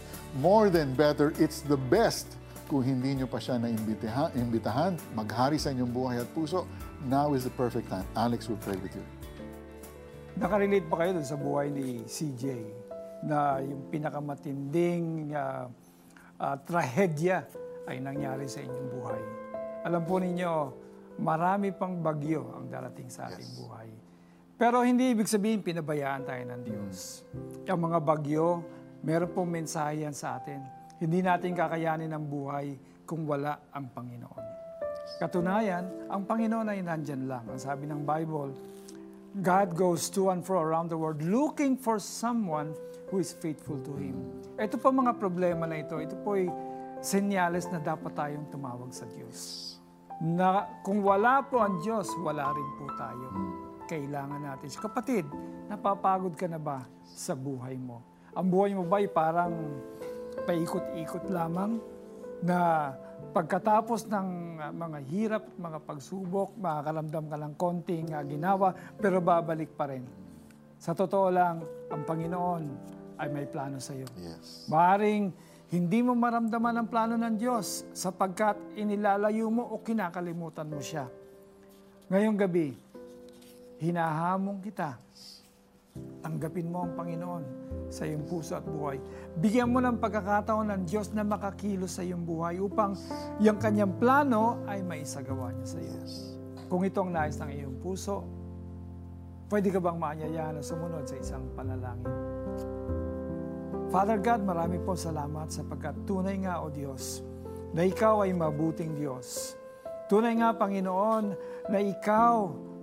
More than better, it's the best. Kung hindi nyo pa siya na-imbitahan, imbitahan, maghari sa inyong buhay at puso, now is the perfect time. Alex will pray with you. Nakarelate pa kayo dun sa buhay ni CJ na yung pinakamatinding uh, uh, trahedya ay nangyari sa inyong buhay. Alam po ninyo, marami pang bagyo ang darating sa ating yes. buhay. Pero hindi ibig sabihin pinabayaan tayo ng Diyos. Ang mga bagyo, meron pong mensahe yan sa atin. Hindi natin kakayanin ang buhay kung wala ang Panginoon. Katunayan, ang Panginoon ay nandyan lang. Ang sabi ng Bible, God goes to and fro around the world looking for someone who is faithful to Him. Ito po mga problema na ito, ito po ay senyales na dapat tayong tumawag sa Diyos. Na kung wala po ang Diyos, wala rin po tayo kailangan natin. Kapatid, napapagod ka na ba sa buhay mo? Ang buhay mo ba ay parang paikot-ikot lamang na pagkatapos ng uh, mga hirap mga pagsubok, makakalamdam ka ng konting uh, ginawa, pero babalik pa rin. Sa totoo lang, ang Panginoon ay may plano sa iyo. Yes. Maaring hindi mo maramdaman ang plano ng Diyos sapagkat inilalayo mo o kinakalimutan mo siya. Ngayong gabi, hinahamong kita. Tanggapin mo ang Panginoon sa iyong puso at buhay. Bigyan mo ng pagkakataon ng Diyos na makakilos sa iyong buhay upang yung kanyang plano ay maisagawa niya sa iyo. Kung ito ang nais ng iyong puso, pwede ka bang maanyayahan na sumunod sa isang panalangin? Father God, marami po salamat sapagkat tunay nga, O Diyos, na Ikaw ay mabuting Diyos. Tunay nga, Panginoon, na Ikaw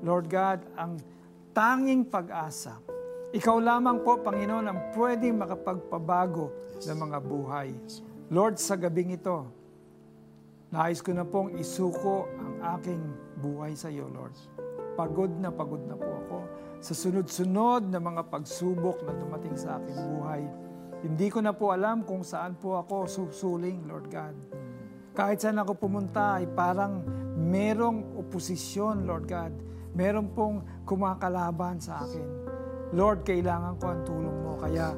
Lord God, ang tanging pag-asa. Ikaw lamang po, Panginoon, ang pwedeng makapagpabago ng mga buhay. Lord, sa gabing ito, nais ko na pong isuko ang aking buhay sa iyo, Lord. Pagod na pagod na po ako sa sunod-sunod na mga pagsubok na dumating sa aking buhay. Hindi ko na po alam kung saan po ako susuling, Lord God. Kahit saan ako pumunta ay parang merong oposisyon, Lord God meron pong kumakalaban sa akin. Lord, kailangan ko ang tulong mo. Kaya,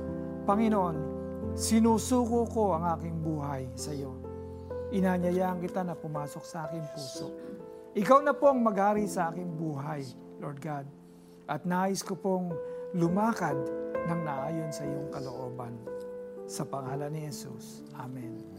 Panginoon, sinusuko ko ang aking buhay sa iyo. Inanyayaan kita na pumasok sa aking puso. Ikaw na po ang maghari sa aking buhay, Lord God. At nais ko pong lumakad ng naayon sa iyong kalooban. Sa pangalan ni Jesus. Amen.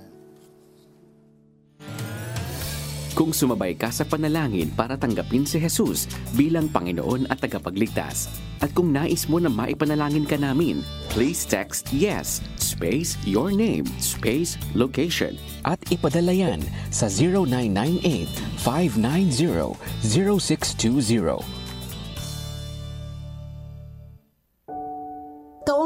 Kung sumabay ka sa panalangin para tanggapin si Jesus bilang Panginoon at tagapagligtas, at kung nais mo na maipanalangin ka namin, please text YES, space your name, space location, at ipadala yan sa 0998-590-0620.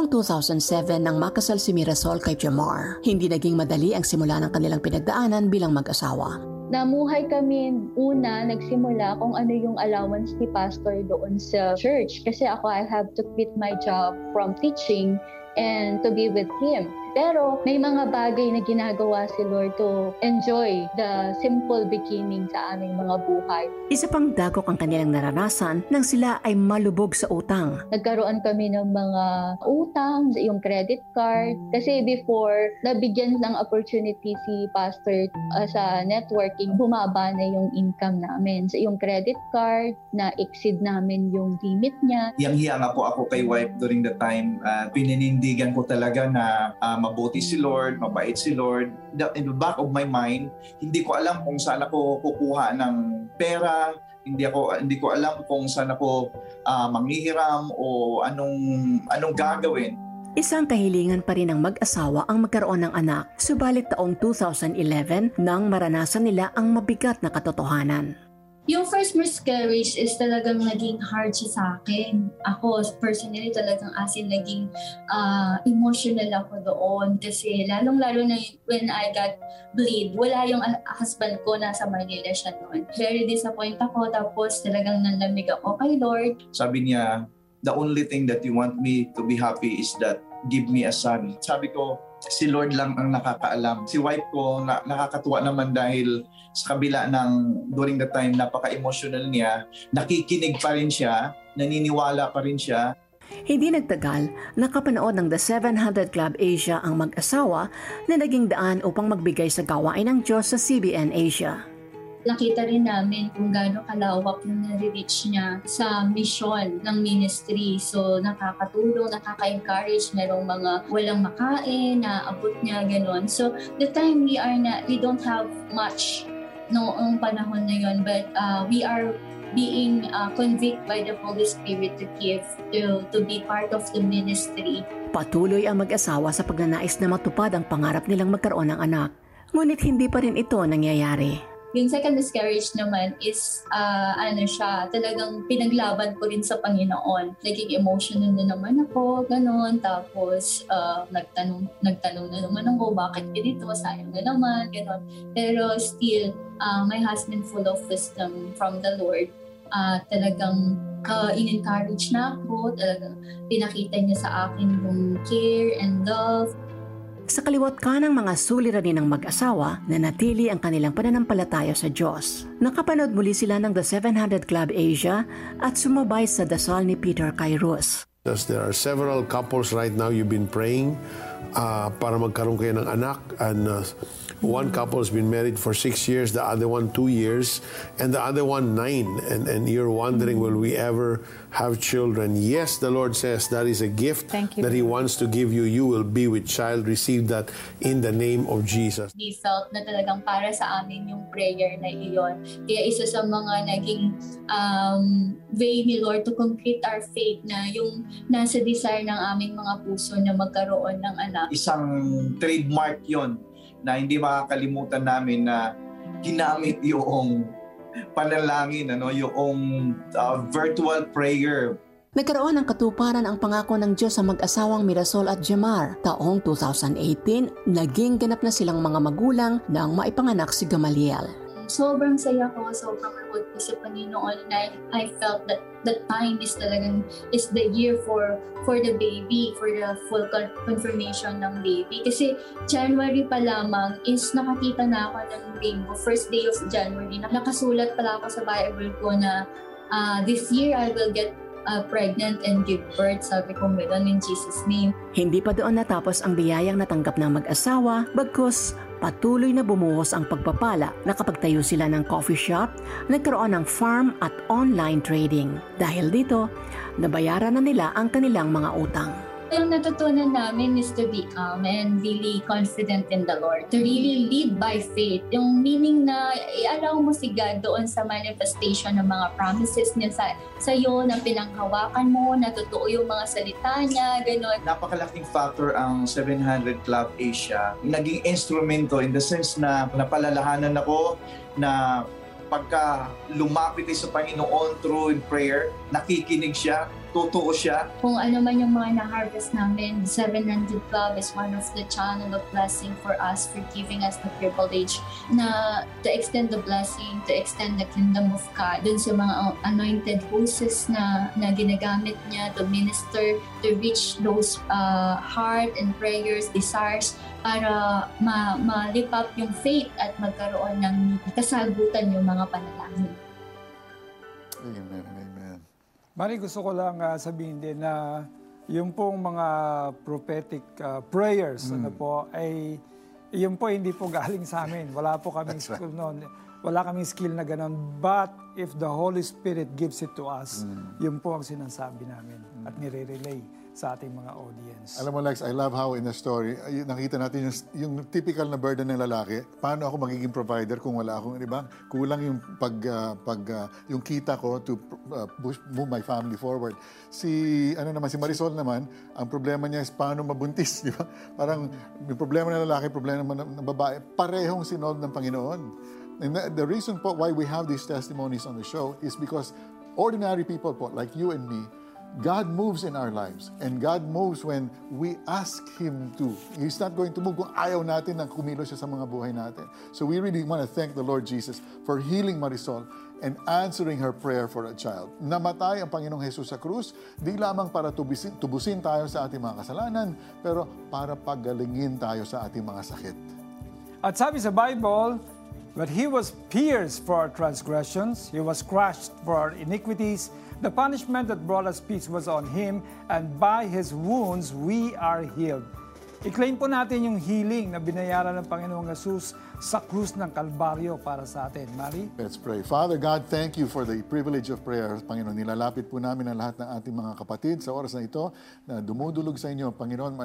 Taong 2007 nang makasal si Mirasol kay Jamar, hindi naging madali ang simula ng kanilang pinagdaanan bilang mag-asawa. Namuhay kami una, nagsimula kung ano yung allowance ni pastor doon sa church. Kasi ako, I have to quit my job from teaching and to be with Him. Pero may mga bagay na ginagawa si Lord to enjoy the simple beginning sa aming mga buhay. Isa pang dagok ang kanilang naranasan nang sila ay malubog sa utang. Nagkaroon kami ng mga utang, yung credit card. Kasi before, nabigyan ng opportunity si pastor uh, sa networking, bumaba na yung income namin. Sa yung credit card, na exceed namin yung limit niya. Yang-hiya nga po ako kay wife during the time. Uh, pininindigan ko talaga na uh, mabuti si Lord, mabait si Lord. In the back of my mind, hindi ko alam kung saan ako kukuha ng pera, hindi ako hindi ko alam kung saan ako uh, manghihiram o anong anong gagawin. Isang kahilingan pa rin ng mag-asawa ang magkaroon ng anak, subalit taong 2011 nang maranasan nila ang mabigat na katotohanan. Yung first miscarriage is talagang naging hard siya sa akin. Ako, personally, talagang as in naging uh, emotional ako doon. Kasi lalong-lalo na when I got bleed, wala yung husband ko, nasa Manila siya noon. Very disappointed ako, tapos talagang nanlamig ako kay Lord. Sabi niya, the only thing that you want me to be happy is that give me a son. Sabi ko, si Lord lang ang nakakaalam. Si wife ko na, nakakatuwa naman dahil sa kabila ng during the time napaka-emotional niya, nakikinig pa rin siya, naniniwala pa rin siya. Hindi nagtagal, nakapanood ng The 700 Club Asia ang mag-asawa na naging daan upang magbigay sa gawain ng Diyos sa CBN Asia nakita rin namin kung gaano kalawak yung nare-reach niya sa mission ng ministry. So, nakakatulong, nakaka-encourage, merong mga walang makain, naabot niya, gano'n. So, the time we are na, we don't have much noong panahon na yon but uh, we are being uh, convicted by the Holy Spirit to give, to, to be part of the ministry. Patuloy ang mag-asawa sa pagnanais na matupad ang pangarap nilang magkaroon ng anak. Ngunit hindi pa rin ito nangyayari. Yung second miscarriage naman is, uh, ano siya, talagang pinaglaban ko rin sa Panginoon. Naging emotional na naman ako, ganun. Tapos, uh, nagtanong, nagtanong na naman ako, bakit ganito, sayang na naman, ganun. Pero still, uh, my husband full of wisdom from the Lord. Uh, talagang uh, in-encourage na ako, talagang pinakita niya sa akin yung care and love sa kaliwat ka ng mga suliranin ng mag-asawa na natili ang kanilang pananampalataya sa Diyos. Nakapanood muli sila ng The 700 Club Asia at sumabay sa dasal ni Peter Kairos. There are several couples right now you've been praying uh, para magkaroon kayo ng anak and uh, One couple has been married for six years, the other one two years, and the other one nine. And, and you're wondering, will we ever have children? Yes, the Lord says that is a gift that He wants to give you. You will be with child. Receive that in the name of Jesus. We felt na talagang para sa amin yung prayer na iyon. Kaya isa sa mga naging um, way ni Lord to complete our faith na yung nasa desire ng aming mga puso na magkaroon ng anak. Isang trademark yon na hindi makakalimutan namin na ginamit yung panalangin, ano, yung uh, virtual prayer. Nagkaroon ng katuparan ang pangako ng Diyos sa mag-asawang Mirasol at Jamar. Taong 2018, naging ganap na silang mga magulang nang maipanganak si Gamaliel sobrang saya ko, sobrang reward ko sa Panginoon na I felt that that time is talagang is the year for for the baby, for the full confirmation ng baby. Kasi January pa lamang is nakakita na ako ng rainbow. First day of January, nakasulat pala ako sa Bible ko na uh, this year I will get uh, pregnant and give birth. Sabi ko, meron in Jesus' name. Hindi pa doon natapos ang biyayang natanggap ng mag-asawa, bagkus Patuloy na bumuhos ang pagpapala. Nakapagtayo sila ng coffee shop, nagkaroon ng farm at online trading. Dahil dito, nabayaran na nila ang kanilang mga utang. Yung natutunan namin is to be calm and really confident in the Lord. To really live by faith. Yung meaning na i-allow mo si God doon sa manifestation ng mga promises niya sa, sa iyo, na pinanghawakan mo, na totoo yung mga salita niya, gano'n. Napakalaking factor ang 700 Club Asia. Naging instrumento in the sense na napalalahanan ako na pagka lumapit sa Panginoon through in prayer, nakikinig siya, totoo siya. Kung ano man yung mga na-harvest namin, 700 Club is one of the channel of blessing for us for giving us the privilege na to extend the blessing, to extend the kingdom of God dun sa mga anointed hosts na, na ginagamit niya to minister, to reach those uh, heart and prayers, desires para ma- ma-lip up yung faith at magkaroon ng kasagutan yung mga panalangin. Amen. Mari, gusto ko lang uh, sabihin din na yung pong mga prophetic uh, prayers mm. ano po ay yun po hindi po galing sa amin. Wala po kaming That's skill right. noon. Wala kaming skill na ganun. But if the Holy Spirit gives it to us, mm. yun po ang sinasabi namin mm. at nire-relay sa ating mga audience. Alam mo, Lex, I love how in the story, nakita natin yung, yung typical na burden ng lalaki. Paano ako magiging provider kung wala akong, di ba? Kulang yung pag, uh, pag uh, yung kita ko to uh, push, move my family forward. Si, ano naman, si Marisol naman, ang problema niya is paano mabuntis, di ba? Parang yung problema ng lalaki, problema ng, ng babae, parehong sinod ng Panginoon And the, the reason po why we have these testimonies on the show is because ordinary people po, like you and me, God moves in our lives. And God moves when we ask Him to. He's not going to move kung ayaw natin na kumilos siya sa mga buhay natin. So we really want to thank the Lord Jesus for healing Marisol and answering her prayer for a child. Namatay ang Panginoong Jesus sa krus, di lamang para tubusin, tubusin tayo sa ating mga kasalanan, pero para pagalingin tayo sa ating mga sakit. At sabi sa Bible, But he was pierced for our transgressions, he was crushed for our iniquities. The punishment that brought us peace was on him, and by his wounds we are healed. I-claim po natin yung healing na binayaran ng Panginoong Jesus sa krus ng Kalbaryo para sa atin. Mari? Let's pray. Father God, thank you for the privilege of prayer. Panginoon, nilalapit po namin ang lahat ng ating mga kapatid sa oras na ito na dumudulog sa inyo. Panginoon,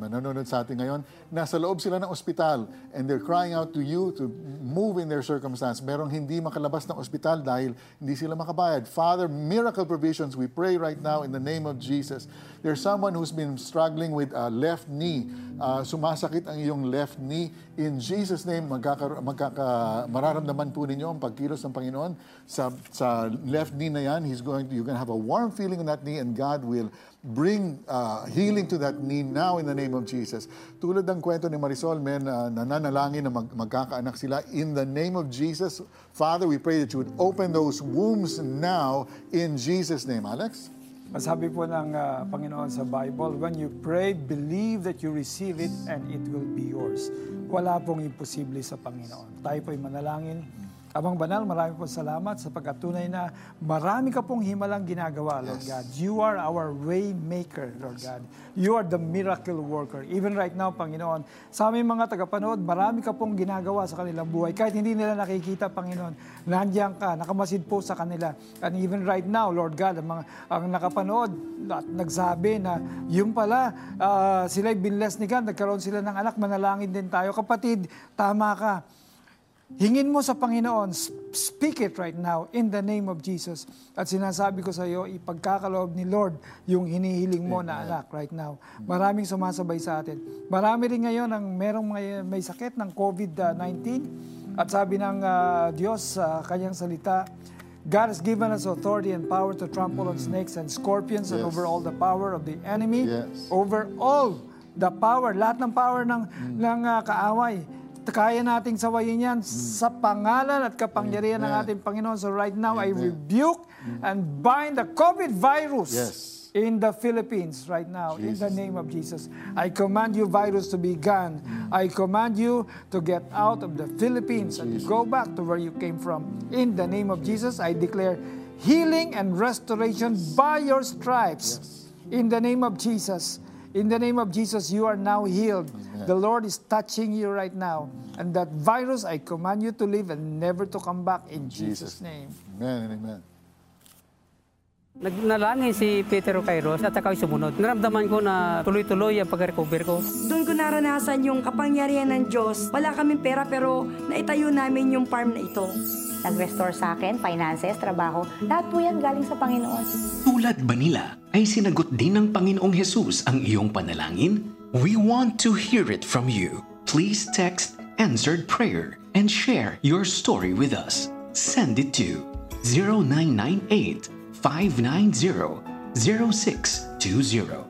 manonood sa atin ngayon. Nasa loob sila ng ospital and they're crying out to you to move in their circumstance. Merong hindi makalabas ng ospital dahil hindi sila makabayad. Father, miracle provisions, we pray right now in the name of Jesus. There's someone who's been struggling with a left knee. Uh, sumasakit ang iyong left knee. In Jesus' name, magkaka, magkaka, mararamdaman po ninyo ang pagkilos ng Panginoon sa, sa left knee na yan. He's going to, you're going to have a warm feeling in that knee and God will bring uh, healing to that knee now in the name of Jesus. Tulad ng kwento ni Marisol, men, uh, nananalangin na mag, magkakaanak sila. In the name of Jesus, Father, we pray that you would open those wombs now in Jesus' name. Alex? Masabi po ng ah, Panginoon sa Bible, when you pray, believe that you receive it and it will be yours. Wala pong imposible sa Panginoon. Tayo po'y manalangin. Abang Banal, marami po salamat sa pagkatunay na marami ka pong himalang ginagawa, Lord God. You are our way maker, Lord God. You are the miracle worker. Even right now, Panginoon, sa aming mga tagapanood, marami ka pong ginagawa sa kanilang buhay. Kahit hindi nila nakikita, Panginoon, nandiyan ka, nakamasid po sa kanila. And even right now, Lord God, ang, mga, ang nakapanood at nagsabi na yung pala, ah, sila'y binless ni God, nagkaroon sila ng anak, manalangin din tayo. Kapatid, tama ka. Hingin mo sa Panginoon, sp- speak it right now in the name of Jesus. At sinasabi ko sa iyo, ipagkakaloob ni Lord yung hinihiling mo na anak right now. Maraming sumasabay sa atin. Marami rin ngayon ang merong may, may sakit ng COVID-19. At sabi ng ah, Diyos sa kanyang salita, God has given us authority and power to trample on snakes and scorpions and Yes. over all the power of the enemy, Yes. over all the power, lahat ng power ng, ng ah, kaaway. Kaya nating sawayin yan sa pangalan at kapangyarihan ng ating Panginoon. So right now, I rebuke and bind the COVID virus Yes. in the Philippines right now, in the name of Jesus. I command you, virus, to be gone. I command you to get out of the Philippines and go back to where you came from. In the name of Jesus, I declare healing and restoration by your stripes. In the name of Jesus. In the name of Jesus, you are now healed. The Lord is touching you right now. And that virus, I command you to leave and never to come back in Jesus' name. Amen and amen. Nagnalangin si Peter Kairos at ako'y sumunod. Naramdaman ko na tuloy-tuloy ang pag-recover ko. Doon ko naranasan yung kapangyarihan ng Diyos. Wala kaming pera pero naitayo namin yung farm na ito. Nag-restore sa akin, finances, trabaho. Lahat po yan galing sa Panginoon. Tulad ba nila ay sinagot din ng Panginoong Jesus ang iyong panalangin? We want to hear it from you. Please text answered prayer and share your story with us. Send it to 0998 590 0620.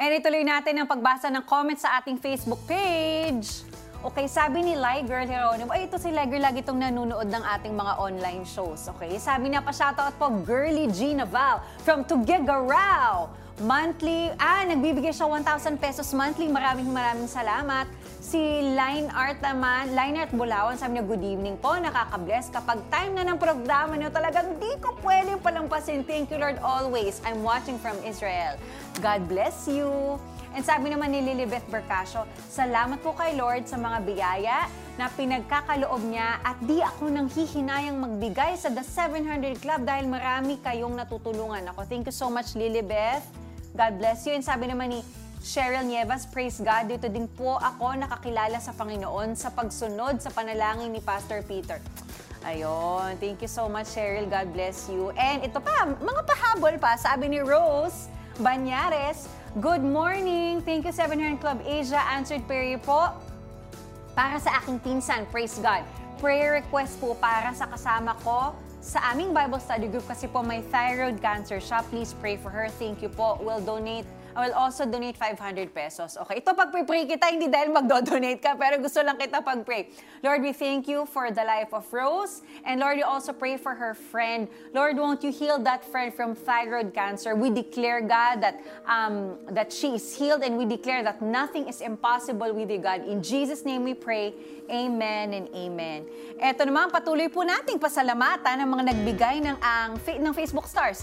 And ituloy natin ang pagbasa ng comments sa ating Facebook page. Okay, sabi ni Lai Girl Heronimo, ay ito si Lai lagi itong nanonood ng ating mga online shows. Okay, sabi niya pa shoutout po, Girly G Naval from Tuguegarao. Monthly, ah, nagbibigay siya 1,000 pesos monthly. Maraming maraming salamat. Si Line Art naman, Line Art Bulawan, sabi niya, good evening po, nakaka-bless. Kapag time na ng programa niyo, talagang di ko pwedeng palampasin. Thank you, Lord, always. I'm watching from Israel. God bless you. And sabi naman ni Lilibeth Bercasio, salamat po kay Lord sa mga biyaya na pinagkakaloob niya at di ako nang hihinayang magbigay sa The 700 Club dahil marami kayong natutulungan ako. Thank you so much, Lilibeth. God bless you. And sabi naman ni Cheryl Nievas, praise God, dito din po ako nakakilala sa Panginoon sa pagsunod sa panalangin ni Pastor Peter. Ayun, thank you so much Cheryl, God bless you. And ito pa, mga pahabol pa, sabi ni Rose Banyares, Good morning! Thank you 700 Club Asia, answered prayer po para sa aking pinsan, praise God. prayer request po para sa kasama ko sa aming Bible study group kasi po may thyroid cancer siya. Please pray for her. Thank you po. We'll donate I will also donate 500 pesos. Okay, ito pag pray kita, hindi dahil magdo-donate ka, pero gusto lang kita pag-pray. Lord, we thank you for the life of Rose. And Lord, you also pray for her friend. Lord, won't you heal that friend from thyroid cancer? We declare, God, that, um, that she is healed and we declare that nothing is impossible with you, God. In Jesus' name we pray. Amen and amen. Ito naman, patuloy po nating pasalamatan ng mga nagbigay ng, ang, ng Facebook stars.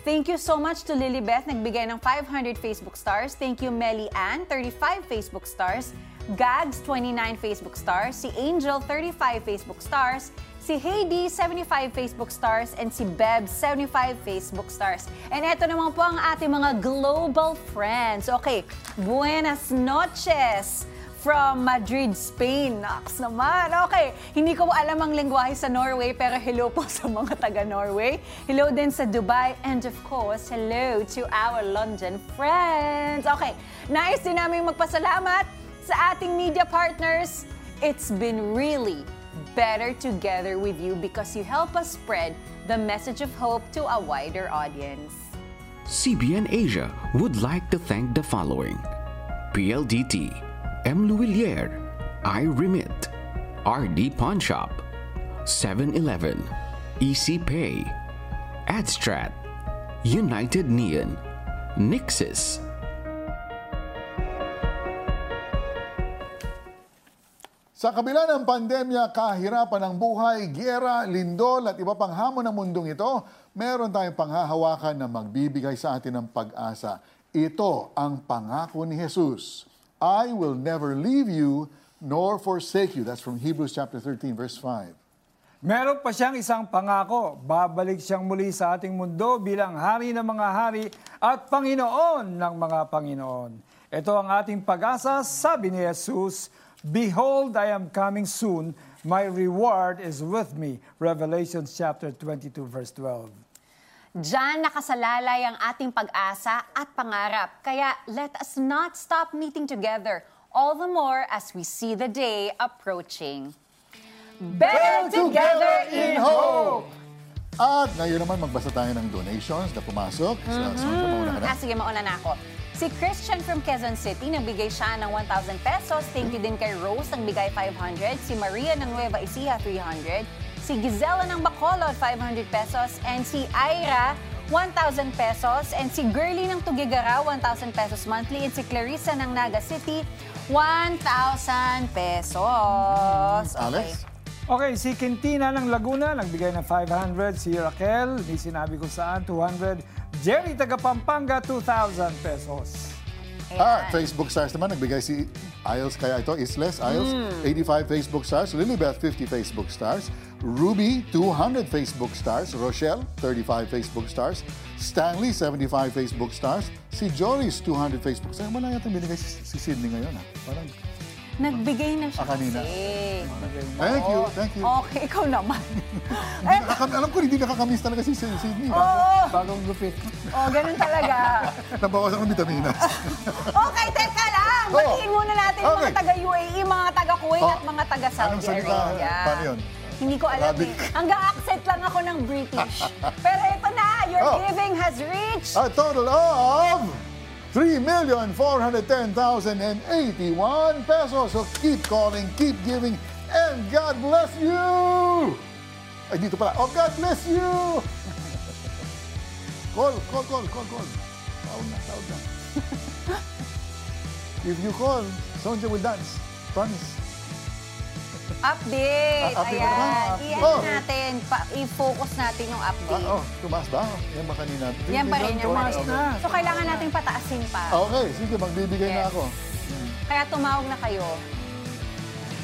Thank you so much to Lilibeth, nagbigay ng 500 Facebook stars. Thank you Melly Ann, 35 Facebook stars. Gags, 29 Facebook stars. Si Angel, 35 Facebook stars. Si Heidi, 75 Facebook stars. And si Beb, 75 Facebook stars. And eto naman po ang ating mga global friends. Okay, buenas noches! From Madrid, Spain. Naks naman. Okay, hindi ko alam ang lengguwahe sa Norway, pero hello po sa mga taga-Norway. Hello din sa Dubai. And of course, hello to our London friends. Okay, nice din namin magpasalamat sa ating media partners. It's been really better together with you because you help us spread the message of hope to a wider audience. CBN Asia would like to thank the following PLDT M. Louvillier, iRemit, RD Pawn Shop, 7-Eleven, EC Pay, Adstrat, United Neon, Nixis, Sa kabila ng pandemya, kahirapan ng buhay, giyera, lindol at iba pang hamon ng mundong ito, meron tayong panghahawakan na magbibigay sa atin ng pag-asa. Ito ang pangako ni Jesus. I will never leave you nor forsake you. That's from Hebrews chapter 13 verse 5. Meron pa siyang isang pangako, babalik siyang muli sa ating mundo bilang hari ng mga hari at Panginoon ng mga Panginoon. Ito ang ating pag-asa, sabi ni Jesus, Behold, I am coming soon. My reward is with me. Revelation chapter 22 verse 12. Diyan nakasalalay ang ating pag-asa at pangarap. Kaya let us not stop meeting together, all the more as we see the day approaching. Better together in hope! At ngayon naman magbasa tayo ng donations na pumasok. Sa Mhm. Sandra, mauna ka na. Ah, sige, mauna na ako. Si Christian from Quezon City, nagbigay siya ng 1,000 pesos. Thank you din kay Rose, nagbigay 500. Si Maria ng Nueva Ecija, 300. Si Gisela ng Bacolod, 500 pesos. And si Ira, 1,000 pesos. And si Girly ng Tugigara, 1,000 pesos monthly. And si Clarissa ng Naga City, 1,000 pesos. Okay. Okay, si Quintina ng Laguna, nagbigay ng 500. Si Raquel, di sinabi ko saan, 200. Jerry taga Pampanga, 2,000 pesos. Ah, Facebook stars naman, nagbigay si Isles, kaya ito, Isles, Isles, Mm. 85 Facebook stars. Lilibeth, 50 Facebook stars. Ruby, 200 Facebook stars. Rochelle, 35 Facebook stars. Stanley, 75 Facebook stars. Si Joris, 200 Facebook stars. Wala yata binigay si, si Sydney ngayon. Ha? Parang, Nagbigay na siya Ah, kanina. kasi. Thank you, thank you. Okay, ikaw naman. nakakam- alam ko, hindi nakakamiss talaga si Sid- Sydney. Oo. Bagong gupit. oh, ganun talaga. Nabawasan ng vitaminas. Okay, teka lang. Oh. Batiin muna natin yung mga Okay. taga-UAE, mga taga-Kuwait Oh. at mga taga-Saudi Anong salita? Arabia. Paano yun? Hindi ko alam Arabic. eh. Hanggang accent lang ako ng British. Pero ito na, your Oh. giving has reached A total of 3,410,081 pesos. So keep calling, keep giving, and God bless you! Ay, dito pala. Oh, God bless you! call, call, call, call, call. Tawag na, tawag na. If you call, Sonja will dance. Promise. Update. Ah, update Ayan. na. I-ano Oh. natin, i-focus natin yung update. Ah, oh, tumaas ba? Yan ba kanina? Yan pa rin, yan pa rin. Okay. So, kailangan natin pataasin pa. Okay, sige, magbibigay na Yes. ako. Kaya tumawag na kayo.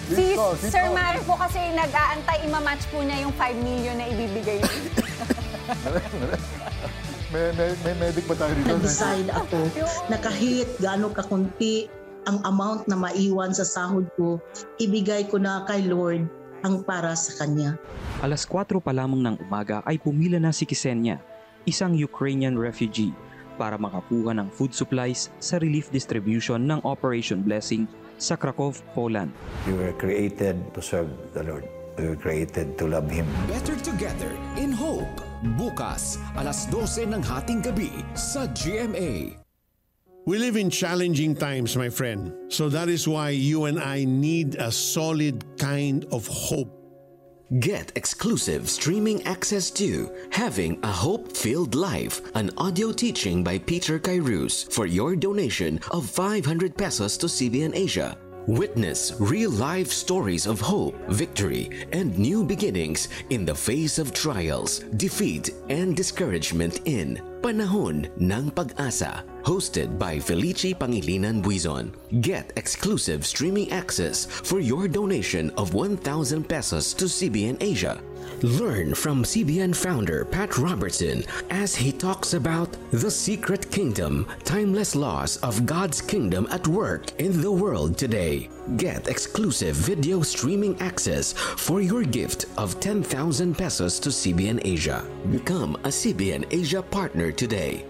Si call, Sir. Mario po kasi nag-aantay, imamatch po niya yung 5 million na ibibigay niya. may, may, may medic ba tayo dito? Nag-decide ako na kahit gaano kakunti ang amount na maiwan sa sahod ko, ibigay ko na kay Lord ang para sa Kanya. Alas 4 pa lamang ng umaga ay pumila na si Ksenia, isang Ukrainian refugee, para makakuha ng food supplies sa relief distribution ng Operation Blessing sa Krakow, Poland. You were created to serve the Lord. We were created to love Him. Better Together in Hope. Bukas, alas 12 ng hating gabi sa GMA. We live in challenging times, my friend. So that is why you and I need a solid kind of hope. Get exclusive streaming access to Having a Hope Filled Life, an audio teaching by Peter Kairos for your donation of 500 pesos to CBN Asia. Witness real life stories of hope, victory, and new beginnings in the face of trials, defeat, and discouragement in Panahon ng Pag-asa. Hosted by Felici Pangilinan Buizon. Get exclusive streaming access for your donation of 1,000 pesos to CBN Asia. Learn from CBN founder Pat Robertson as he talks about the secret kingdom, timeless laws of God's kingdom at work in the world today. Get exclusive video streaming access for your gift of 10,000 pesos to CBN Asia. Become a CBN Asia partner today.